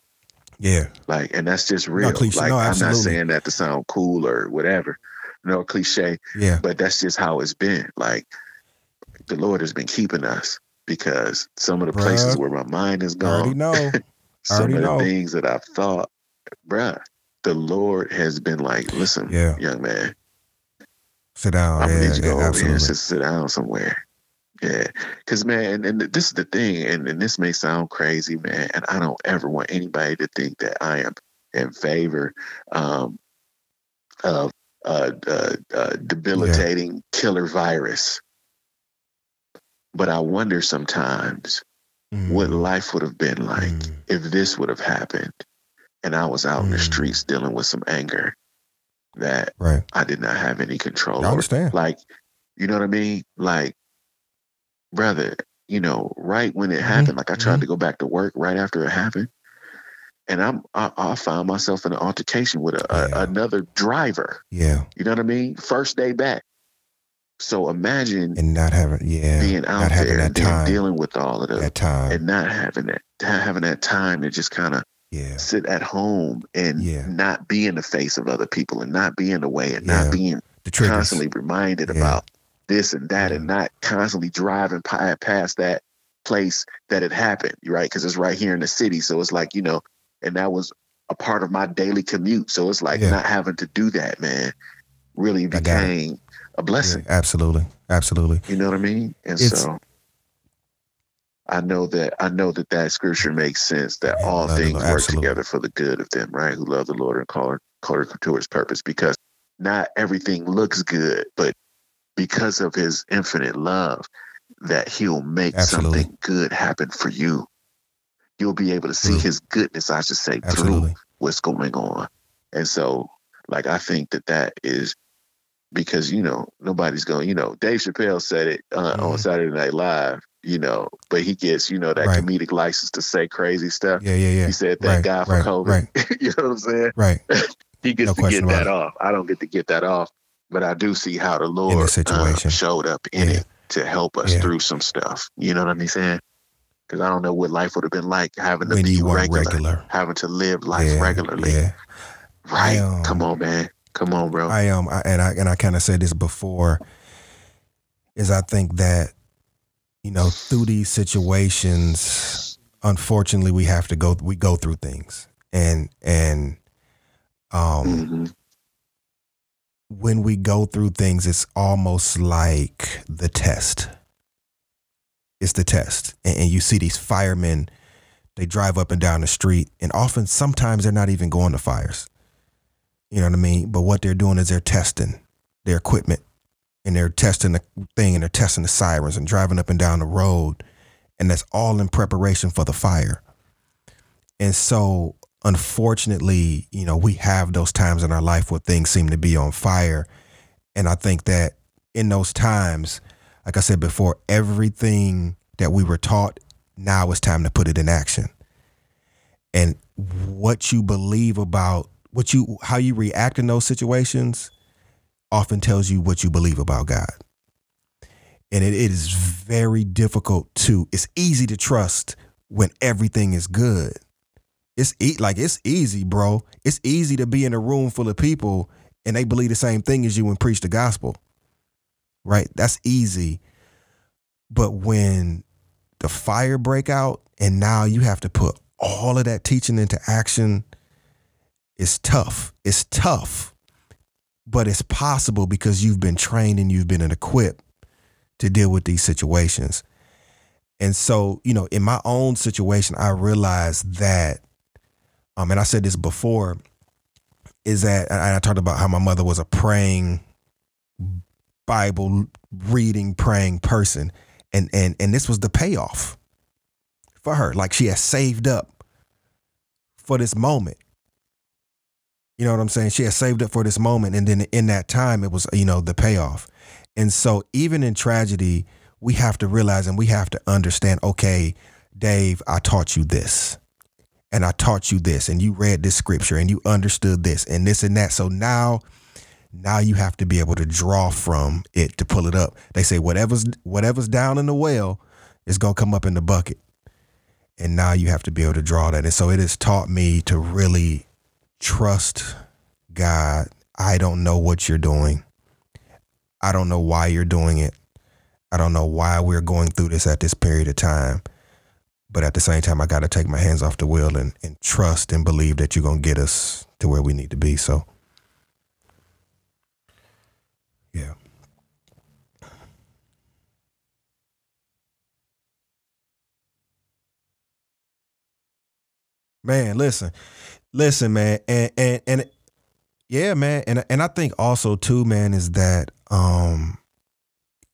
Speaker 2: Yeah.
Speaker 1: Like, and that's just real.
Speaker 2: cliche.
Speaker 1: Like,
Speaker 2: No,
Speaker 1: I'm not saying that to sound cool or whatever, no cliche
Speaker 2: Yeah.
Speaker 1: but that's just how it's been. Like the Lord has been keeping us because some of the places where my mind has
Speaker 2: I already
Speaker 1: gone,
Speaker 2: know. [LAUGHS]
Speaker 1: some of the
Speaker 2: know.
Speaker 1: things that I've thought, bruh, the Lord has been like, listen,
Speaker 2: Yeah.
Speaker 1: young man,
Speaker 2: Sit down.
Speaker 1: I'm
Speaker 2: yeah,
Speaker 1: gonna need you to
Speaker 2: yeah,
Speaker 1: go over here and sit down somewhere. Yeah, because man, and this is the thing, and, and this may sound crazy, man, and I don't ever want anybody to think that I am in favor um, of uh, uh, uh, debilitating killer virus. But I wonder sometimes what
Speaker 2: Mm,
Speaker 1: life would have been like
Speaker 2: mm,
Speaker 1: if this would have happened, and I was out in the
Speaker 2: Mm.
Speaker 1: streets dealing with some anger that
Speaker 2: right.
Speaker 1: I did not have any control
Speaker 2: I
Speaker 1: over.
Speaker 2: understand.
Speaker 1: Like, you know what I mean? Like, brother, you know, right when it happened, like I tried
Speaker 2: mhm.
Speaker 1: to go back to work right after it happened, and I'm I, I found myself in an altercation with a,
Speaker 2: Yeah.
Speaker 1: a, another driver.
Speaker 2: Yeah.
Speaker 1: You know what I mean? First day back. So imagine
Speaker 2: And not having, yeah,
Speaker 1: being out there
Speaker 2: that
Speaker 1: and
Speaker 2: time.
Speaker 1: dealing with all of the
Speaker 2: that time.
Speaker 1: and not having that having that time to just kind of
Speaker 2: yeah.
Speaker 1: sit at home and
Speaker 2: Yeah.
Speaker 1: not be in the face of other people and not be in the way and
Speaker 2: Yeah.
Speaker 1: not being
Speaker 2: The triggers.
Speaker 1: constantly reminded
Speaker 2: Yeah.
Speaker 1: about this and that and not constantly driving past that place that it happened, right? Because it's right here in the city. So it's like, you know, and that was a part of my daily commute. So it's like
Speaker 2: Yeah.
Speaker 1: not having to do that, man, really became a
Speaker 2: Yeah,
Speaker 1: blessing.
Speaker 2: absolutely. Absolutely.
Speaker 1: You know what I mean? And
Speaker 2: It's-
Speaker 1: so I know that I know that that scripture makes sense that
Speaker 2: Yeah,
Speaker 1: all things
Speaker 2: Lord.
Speaker 1: work
Speaker 2: Absolutely.
Speaker 1: together for the good of them, right? Who love the Lord and call her, call to his purpose. Because not everything looks good, but because of his infinite love, that he'll make
Speaker 2: Absolutely.
Speaker 1: something good happen for you. You'll be able to see
Speaker 2: True.
Speaker 1: his goodness, I should say, through what's going on. And so, like, I think that that is because, you know, nobody's going, you know, Dave Chappelle said it uh, on
Speaker 2: Mhm.
Speaker 1: Saturday Night Live, you know, but he gets, you know, that
Speaker 2: Right.
Speaker 1: comedic license to say crazy stuff.
Speaker 2: Yeah, yeah, yeah.
Speaker 1: He said that
Speaker 2: Right,
Speaker 1: guy for
Speaker 2: right,
Speaker 1: COVID.
Speaker 2: right. [LAUGHS]
Speaker 1: you know what I'm saying?
Speaker 2: Right. [LAUGHS]
Speaker 1: He gets
Speaker 2: No
Speaker 1: to get that off. I don't get to get that off. But I do see how the Lord uh,
Speaker 2: situation.
Speaker 1: showed up in
Speaker 2: Yeah.
Speaker 1: it to help us
Speaker 2: Yeah.
Speaker 1: through some stuff. You know what I'm saying? Because I don't know what life would have been like having to
Speaker 2: When
Speaker 1: be regular,
Speaker 2: regular.
Speaker 1: having to live life
Speaker 2: yeah,
Speaker 1: regularly.
Speaker 2: Yeah.
Speaker 1: Right?
Speaker 2: I, um,
Speaker 1: Come on, man. Come on, bro.
Speaker 2: I um I, and I and I kind of said this before is I think that you know through these situations unfortunately we have to go we go through things and and um
Speaker 1: hmm
Speaker 2: when we go through things it's almost like the test. It's the test. And, and you see these firemen they drive up and down the street and often sometimes they're not even going to fires. You know what i mean? But what they're doing is they're testing their equipment and they're testing the thing and they're testing the sirens and driving up and down the road and that's all in preparation for the fire. And so unfortunately you know we have those times in our life where things seem to be on fire and i think that in those times like i said before everything that we were taught now it's time to put it in action and what you believe about what you how you react in those situations often tells you what you believe about God. And it, it is very difficult to it's easy to trust when everything is good. It's e- like it's easy, bro. It's easy to be in a room full of people and they believe the same thing as you and preach the gospel. Right? That's easy. But when the fire break out and now you have to put all of that teaching into action, it's tough. It's tough but it's possible because you've been trained and you've been equipped to deal with these situations. And so, you know, in my own situation, I realized that, um, and I said this before, is that I talked about how my mother was a praying, Bible reading, praying person, and and and this was the payoff for her. Like she had saved up for this moment. You know what I'm saying? She had saved up for this moment. And then in that time, it was, you know, the payoff. And so even in tragedy, we have to realize and we have to understand okay, Dave, I taught you this. And I taught you this. And you read this scripture and you understood this and this and that. So now, now you have to be able to draw from it to pull it up. They say whatever's whatever's down in the well is gonna come up in the bucket. And now you have to be able to draw that. And so it has taught me to really trust God. I don't know what you're doing. I don't know why you're doing it. I don't know why we're going through this at this period of time. But at the same time, I got to take my hands off the wheel and, and trust and believe that you're going to get us to where we need to be. So, yeah. Man, listen, listen, man, and and and yeah, man, and and I think also too, man, is that um,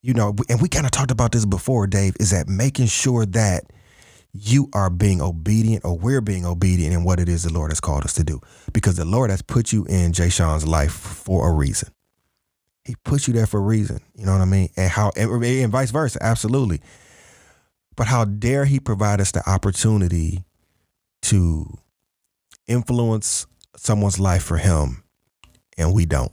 Speaker 2: you know, and we kind of talked about this before, Dave, is that making sure that you are being obedient or we're being obedient in what it is the Lord has called us to do, because the Lord has put you in Jay Sean's life for a reason. He put you there for a reason, you know what I mean, and how and, vice versa, absolutely. But how dare He provide us the opportunity to influence someone's life for him and we don't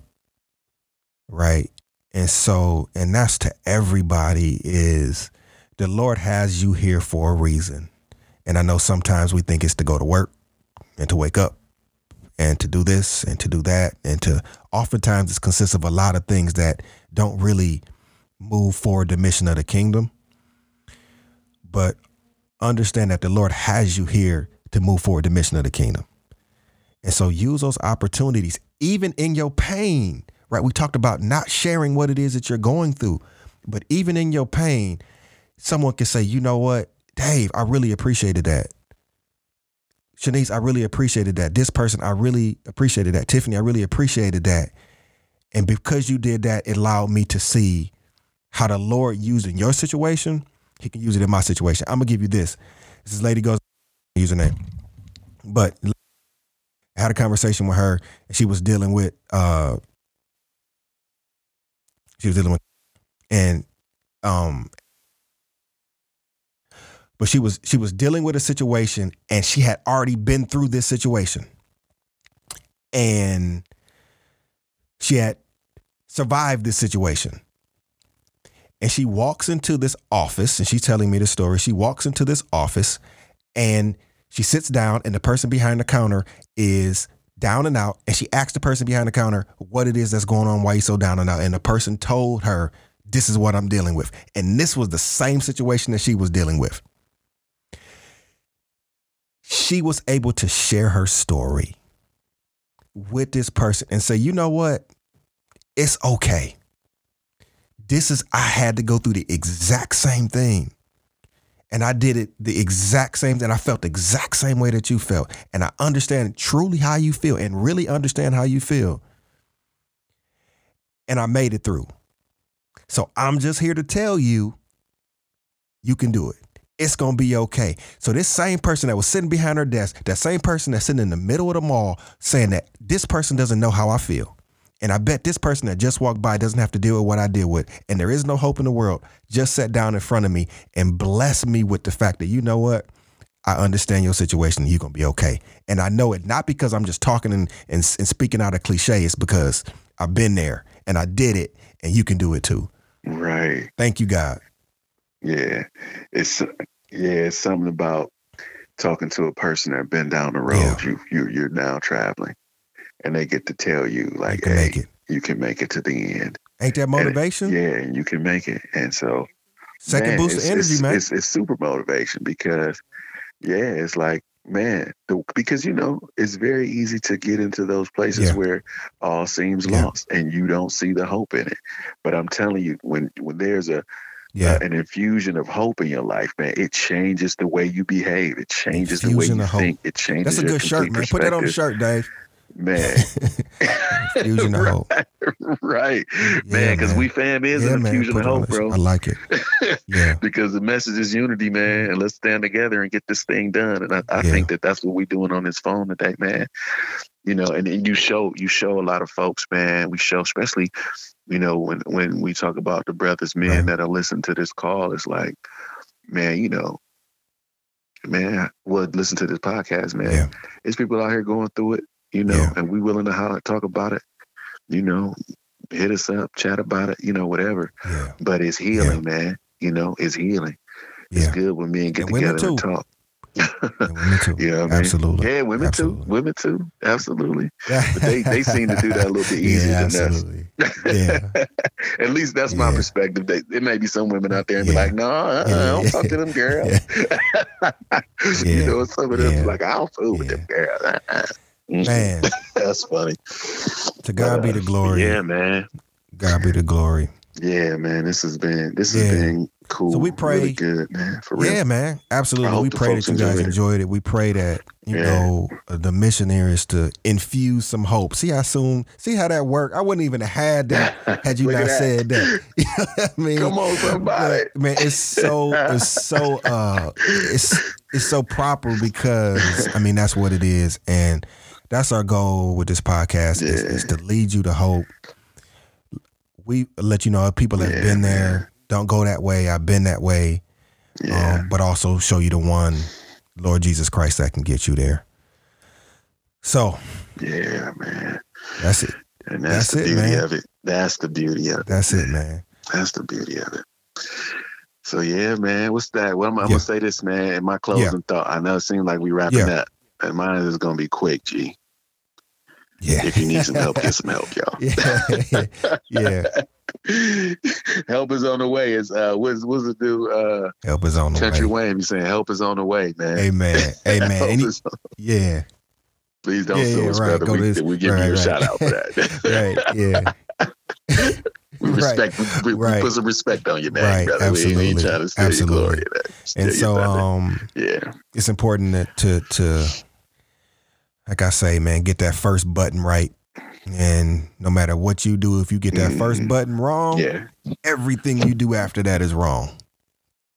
Speaker 2: right and so and that's to everybody is the lord has you here for a reason and i know sometimes we think it's to go to work and to wake up and to do this and to do that and to oftentimes it consists of a lot of things that don't really move forward the mission of the kingdom but understand that the lord has you here to move forward the mission of the kingdom. And so use those opportunities, even in your pain, right? We talked about not sharing what it is that you're going through, but even in your pain, someone can say, you know what, Dave, I really appreciated that. Shanice, I really appreciated that. This person, I really appreciated that. Tiffany, I really appreciated that. And because you did that, it allowed me to see how the Lord used in your situation, he can use it in my situation. I'm gonna give you this. This lady goes username. But I had a conversation with her and she was dealing with uh she was dealing with and um but she was she was dealing with a situation and she had already been through this situation. And she had survived this situation. And she walks into this office and she's telling me the story. She walks into this office and she sits down and the person behind the counter is down and out. And she asks the person behind the counter what it is that's going on why you so down and out. And the person told her this is what i'm dealing with. And this was the same situation that she was dealing with she was able to share her story with this person and say, you know what? It's okay. This is, I had to go through the exact same thing. And I did it the exact same thing. I felt the exact same way that you felt. And I understand truly how you feel and really understand how you feel. And I made it through. So I'm just here to tell you, you can do it it's gonna be okay. So this same person that was sitting behind her desk, that same person that's sitting in the middle of the mall saying that this person doesn't know how I feel. And I bet this person that just walked by doesn't have to deal with what I deal with. And there is no hope in the world. Just sat down in front of me and blessed me with the fact that, you know what? I understand your situation. You're going to be okay. And I know it not because I'm just talking and, and, and speaking out of cliche. It's because I've been there and I did it and you can do it too.
Speaker 1: Right.
Speaker 2: Thank you, God.
Speaker 1: Yeah. It's yeah, it's something about talking to a person that been down the road
Speaker 2: Yeah.
Speaker 1: you you you're now traveling. And they get to tell you like,
Speaker 2: you can
Speaker 1: hey,
Speaker 2: make it.
Speaker 1: you can make it to the end.
Speaker 2: Ain't that motivation?
Speaker 1: Yeah, and you can make it. And so
Speaker 2: Second
Speaker 1: man,
Speaker 2: boost of energy,
Speaker 1: it's,
Speaker 2: man.
Speaker 1: It's, it's super motivation because, yeah, it's like, man, the, because you know, it's very easy to get into those places
Speaker 2: Yeah.
Speaker 1: where all seems
Speaker 2: Yeah.
Speaker 1: lost and you don't see the hope in it. But I'm telling you, when when there's a
Speaker 2: yeah.
Speaker 1: uh, an infusion of hope in your life, man, it changes the way you behave. It changes the way you think. It changes.
Speaker 2: That's a good shirt, man. Put that on the shirt, Dave.
Speaker 1: man. [LAUGHS]
Speaker 2: infusion of hope. [LAUGHS]
Speaker 1: right,
Speaker 2: Yeah,
Speaker 1: man. Because we fam is
Speaker 2: yeah,
Speaker 1: an infusion of hope, bro.
Speaker 2: I like it. Yeah. [LAUGHS]
Speaker 1: because the message is unity, man, and let's stand together and get this thing done. And I, I
Speaker 2: Yeah.
Speaker 1: think that that's what we're doing on this phone today, man. You know, and, and you show you show a lot of folks, man. We show, especially, you know, when when we talk about the brothers, men
Speaker 2: Right.
Speaker 1: that are listening to this call, it's like, man, you know, man, well, listen to this podcast, man.
Speaker 2: Yeah.
Speaker 1: It's people out here going through it, you know,
Speaker 2: Yeah.
Speaker 1: and we willing to holler, talk about it, you know, hit us up, chat about it, you know, whatever.
Speaker 2: Yeah.
Speaker 1: But it's healing, man. You know, it's healing. It's good when men get
Speaker 2: And
Speaker 1: together and talk.
Speaker 2: Women too. [LAUGHS]
Speaker 1: You know what I mean?
Speaker 2: Absolutely.
Speaker 1: Yeah, women
Speaker 2: Absolutely.
Speaker 1: too. Women too. Absolutely.
Speaker 2: Yeah. [LAUGHS]
Speaker 1: But they, they seem to do that a little bit easier
Speaker 2: yeah,
Speaker 1: than us. [LAUGHS]
Speaker 2: Yeah.
Speaker 1: At least that's my perspective. They, there may be some women out there and be like, no, uh-uh, I don't talk to them girls.
Speaker 2: Yeah.
Speaker 1: You know, some of them
Speaker 2: Yeah.
Speaker 1: like, I don't fool with them girls. Uh-uh.
Speaker 2: Man,
Speaker 1: That's funny.
Speaker 2: to God be the glory.
Speaker 1: Yeah, man.
Speaker 2: God be the glory.
Speaker 1: Yeah, man. This has been this has been cool.
Speaker 2: So we pray-
Speaker 1: really good, man. For real.
Speaker 2: Yeah, man. Absolutely. We pray that you guys
Speaker 1: enjoyed it.
Speaker 2: enjoyed it. We pray that, you
Speaker 1: Yeah.
Speaker 2: know, the mission there is to infuse some hope. See how soon, see how that worked? I wouldn't even have had that [LAUGHS] had you not
Speaker 1: that.
Speaker 2: said that. [LAUGHS] You know what I mean?
Speaker 1: Come on, somebody.
Speaker 2: But, man, it's so it's so uh it's it's so proper because I mean that's what it is. And that's our goal with this podcast is,
Speaker 1: Yeah.
Speaker 2: is to lead you to hope. We let you know people have
Speaker 1: Yeah,
Speaker 2: been there. Don't go that way. I've been that way.
Speaker 1: Yeah.
Speaker 2: Um, but also show you the one, Lord Jesus Christ, that can get you there. So
Speaker 1: yeah, man.
Speaker 2: that's it.
Speaker 1: And that's,
Speaker 2: That's
Speaker 1: the
Speaker 2: it,
Speaker 1: beauty
Speaker 2: man.
Speaker 1: of it. That's the beauty of it.
Speaker 2: That's it, man.
Speaker 1: That's the beauty of it. So yeah, man. What's that? Well, I'm, I'm
Speaker 2: Yeah.
Speaker 1: gonna say this, man. In my closing thought, I know it seems like we wrapping
Speaker 2: Yeah.
Speaker 1: up, and mine is gonna be quick, G.
Speaker 2: Yeah.
Speaker 1: If you need some help, [LAUGHS] get some help, y'all.
Speaker 2: yeah. [LAUGHS] yeah. [LAUGHS] [LAUGHS]
Speaker 1: help is on the way. Is uh, what's what's it do? Uh,
Speaker 2: Help is on the way
Speaker 1: Country
Speaker 2: way.
Speaker 1: Wayne saying, "Help is on the way, man."
Speaker 2: Amen. [LAUGHS] Amen. Any, yeah.
Speaker 1: please don't
Speaker 2: Yeah,
Speaker 1: sue
Speaker 2: yeah,
Speaker 1: us,
Speaker 2: right.
Speaker 1: brother. We, we give
Speaker 2: right,
Speaker 1: you a
Speaker 2: right.
Speaker 1: shout out for that. [LAUGHS]
Speaker 2: Right. Yeah.
Speaker 1: we respect. We, we, we
Speaker 2: Right.
Speaker 1: put some respect on you, man.
Speaker 2: Right.
Speaker 1: Brother. We, ain't- we ain't
Speaker 2: Absolutely.
Speaker 1: trying to steal your
Speaker 2: Absolutely.
Speaker 1: glory. Steal
Speaker 2: And so um
Speaker 1: yeah,
Speaker 2: it's important that to to like I say, man, get that first button right And no matter what you do, if you get that first
Speaker 1: Mhm.
Speaker 2: button wrong,
Speaker 1: Yeah.
Speaker 2: everything you do after that is wrong.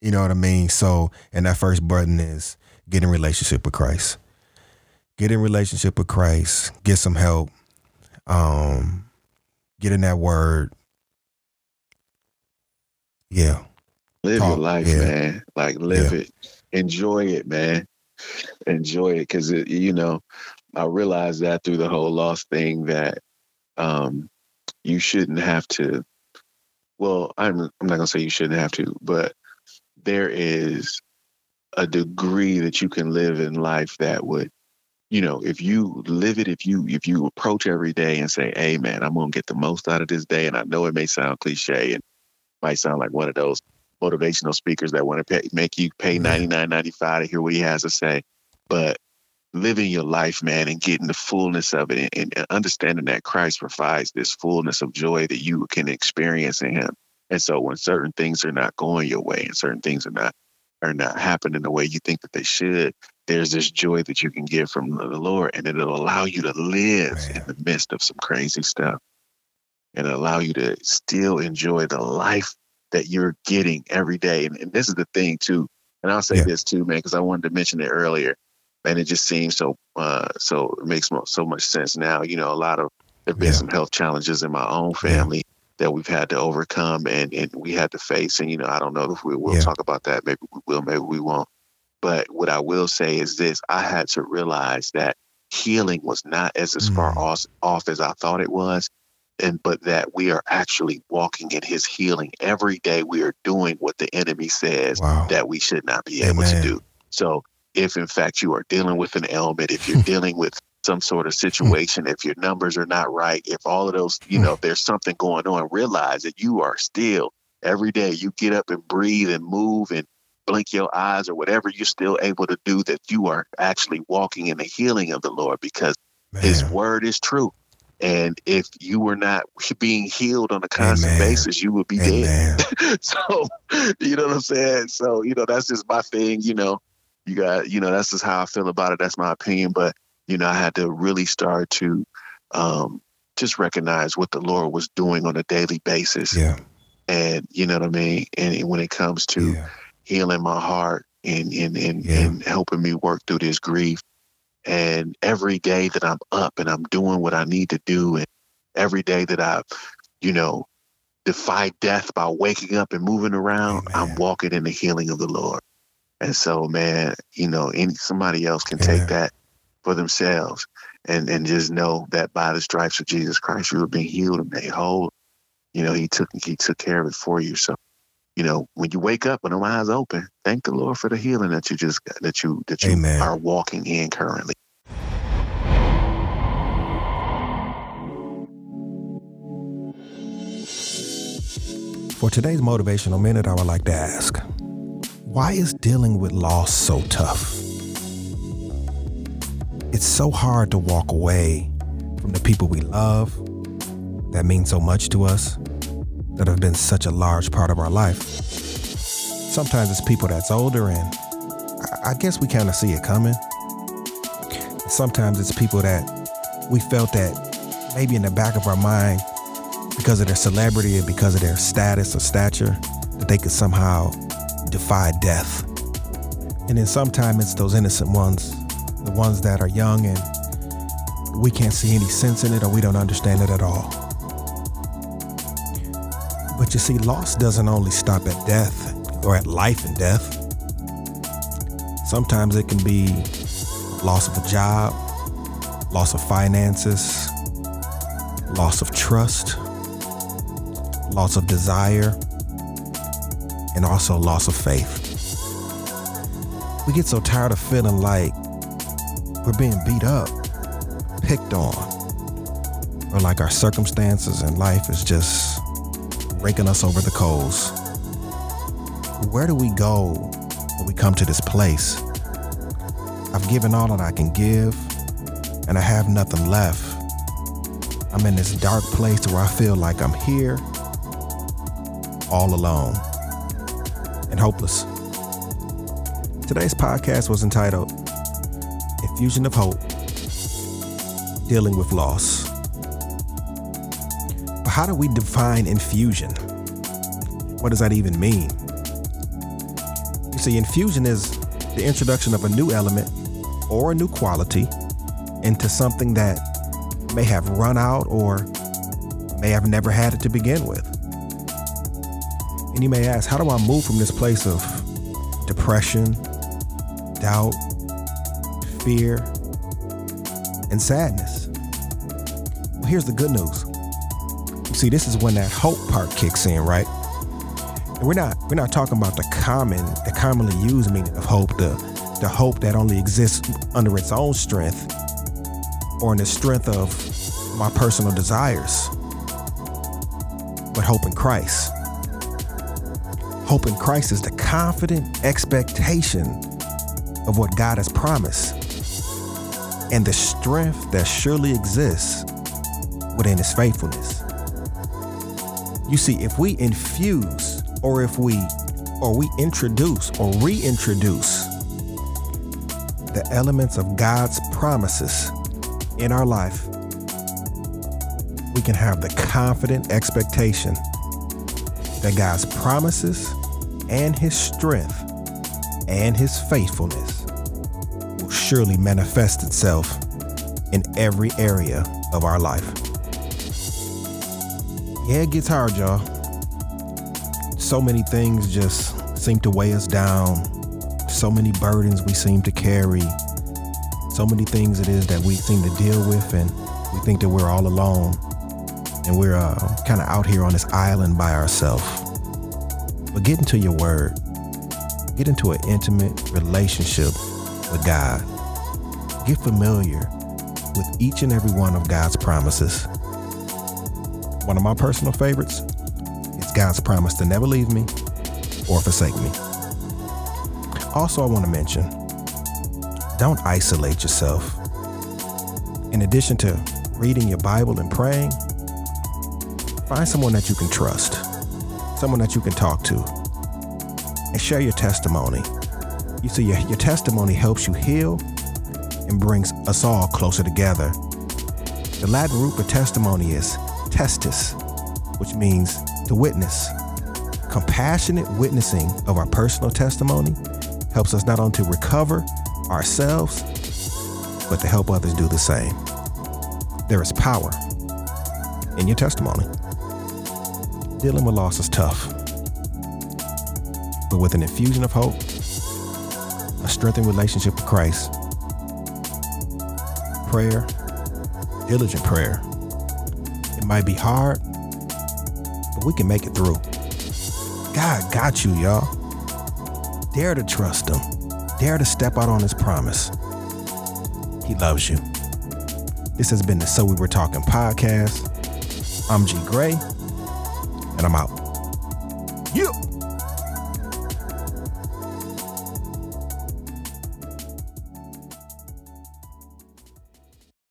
Speaker 2: You know what I mean? So, and that first button is get in relationship with Christ. Get in relationship with Christ. Get some help. Um, get in that word. Yeah.
Speaker 1: Live
Speaker 2: Talk,
Speaker 1: your life,
Speaker 2: yeah.
Speaker 1: man. Like live it. Enjoy it, man. Enjoy it. Cause it, you know, I realized that through the whole loss thing that um you shouldn't have to well, I'm I'm not gonna say you shouldn't have to, but there is a degree that you can live in life that would you know, if you live it, if you if you approach every day and say, "Hey, man, I'm gonna get the most out of this day," and I know it may sound cliche and might sound like one of those motivational speakers that want to pay, make you pay ninety nine ninety five to hear what he has to say, but living your life, man, and getting the fullness of it, and, and understanding that Christ provides this fullness of joy that you can experience in Him. And so, when certain things are not going your way, and certain things are not are not happening the way you think that they should, there's this joy that you can get from the Lord, and it'll allow you to live
Speaker 2: Man.
Speaker 1: in the midst of some crazy stuff, and allow you to still enjoy the life that you're getting every day. And, and this is the thing too, and I'll say
Speaker 2: Yeah.
Speaker 1: this too, man, because I wanted to mention it earlier, and it just seems so uh, so it makes so much sense now. You know, a lot of there've been
Speaker 2: Yeah.
Speaker 1: some health challenges in my own
Speaker 2: Yeah.
Speaker 1: family that we've had to overcome and, and we had to face. And, you know, I don't know if we will
Speaker 2: Yeah.
Speaker 1: talk about that. Maybe we will, maybe we won't. But what I will say is this I had to realize that healing was not as as far
Speaker 2: Mm.
Speaker 1: off, off as I thought it was. And but that we are actually walking in his healing every day. We are doing what the enemy says
Speaker 2: Wow.
Speaker 1: that we should not be able to do. So if in fact you are dealing with an ailment, if you're [LAUGHS] dealing with some sort of situation, if your numbers are not right, if all of those, you know, if there's something going on, realize that you are still every day you get up and breathe and move and blink your eyes or whatever you're still able to do that you are actually walking in the healing of the Lord because his word is true. And if you were not [LAUGHS] being healed on a constant
Speaker 2: Amen.
Speaker 1: basis, you would be dead. [LAUGHS] So you know what I'm saying? So, you know, that's just my thing, you know. You got, you know, that's just how I feel about it. That's my opinion. But, you know, I had to really start to um just recognize what the Lord was doing on a daily basis.
Speaker 2: Yeah.
Speaker 1: And you know what I mean? And when it comes to
Speaker 2: Yeah.
Speaker 1: healing my heart and and and,
Speaker 2: Yeah.
Speaker 1: and helping me work through this grief. And every day that I'm up and I'm doing what I need to do, and every day that I've, you know, defy death by waking up and moving around, I'm walking in the healing of the Lord. And so, man, you know, any somebody else can
Speaker 2: Amen.
Speaker 1: take that for themselves and and just know that by the stripes of Jesus Christ, you are being healed and made whole. You know, He took He took care of it for you. So, you know, when you wake up with them eyes open, thank the Lord for the healing that you just that you that you
Speaker 2: Amen.
Speaker 1: are walking in currently.
Speaker 2: For today's motivational minute, I would like to ask why is dealing with loss so tough? It's so hard to walk away from the people we love that mean so much to us, that have been such a large part of our life. Sometimes it's people that's older, and I- guess we kind of see it coming. Sometimes it's people that we felt that maybe in the back of our mind because of their celebrity and because of their status or stature that they could somehow defy death. And then sometimes it's those innocent ones, the ones that are young and we can't see any sense in it or we don't understand it at all. But you see, loss doesn't only stop at death or at life and death. Sometimes it can be loss of a job, loss of finances, loss of trust, loss of desire, and also loss of faith. We get so tired of feeling like we're being beat up, picked on, or like our circumstances in life is just raking us over the coals. Where do we go when we come to this place? I've given all that I can give, and I have nothing left. I'm in this dark place where I feel like I'm here all alone and hopeless. Today's podcast was entitled Infusion of Hope Dealing with Loss. But how do we define infusion? What does that even mean? You see, infusion is the introduction of a new element or a new quality into something that may have run out or may have never had it to begin with. And you may ask, how do I move from this place of depression, doubt, fear, and sadness? Well, here's the good news. See, this is when that hope part kicks in, right? And we're not we're not talking about the common, the commonly used meaning of hope, the the hope that only exists under its own strength or in the strength of my personal desires, but hope in Christ. Hope in Christ is the confident expectation of what God has promised and the strength that surely exists within His faithfulness. You see, if we infuse or if we or we introduce or reintroduce the elements of God's promises in our life, we can have the confident expectation that God's promises and His strength and His faithfulness will surely manifest itself in every area of our life. Yeah, it gets hard, y'all. So many things just seem to weigh us down. So many burdens we seem to carry. So many things it is that we seem to deal with, and we think that we're all alone and we're uh, kind of out here on this island by ourselves. But get into your word, get into an intimate relationship with God. Get familiar with each and every one of God's promises. One of my personal favorites is God's promise to never leave me or forsake me. Also, I want to mention don't isolate yourself. In addition to reading your Bible and praying, find someone that you can trust, someone that you can talk to, and share your testimony. You see, your, your testimony helps you heal and brings us all closer together. The Latin root for testimony is testis, which means to witness. Compassionate witnessing of our personal testimony helps us not only to recover ourselves, but to help others do the same. There is power in your testimony. Dealing with loss is tough, but with an infusion of hope, a strengthened relationship with Christ, prayer, diligent prayer, it might be hard, but we can make it through. God got you, y'all. Dare to trust Him. Dare to step out on His promise. He loves you. This has been the So We Were Talking podcast. I'm G Gray, and I'm out.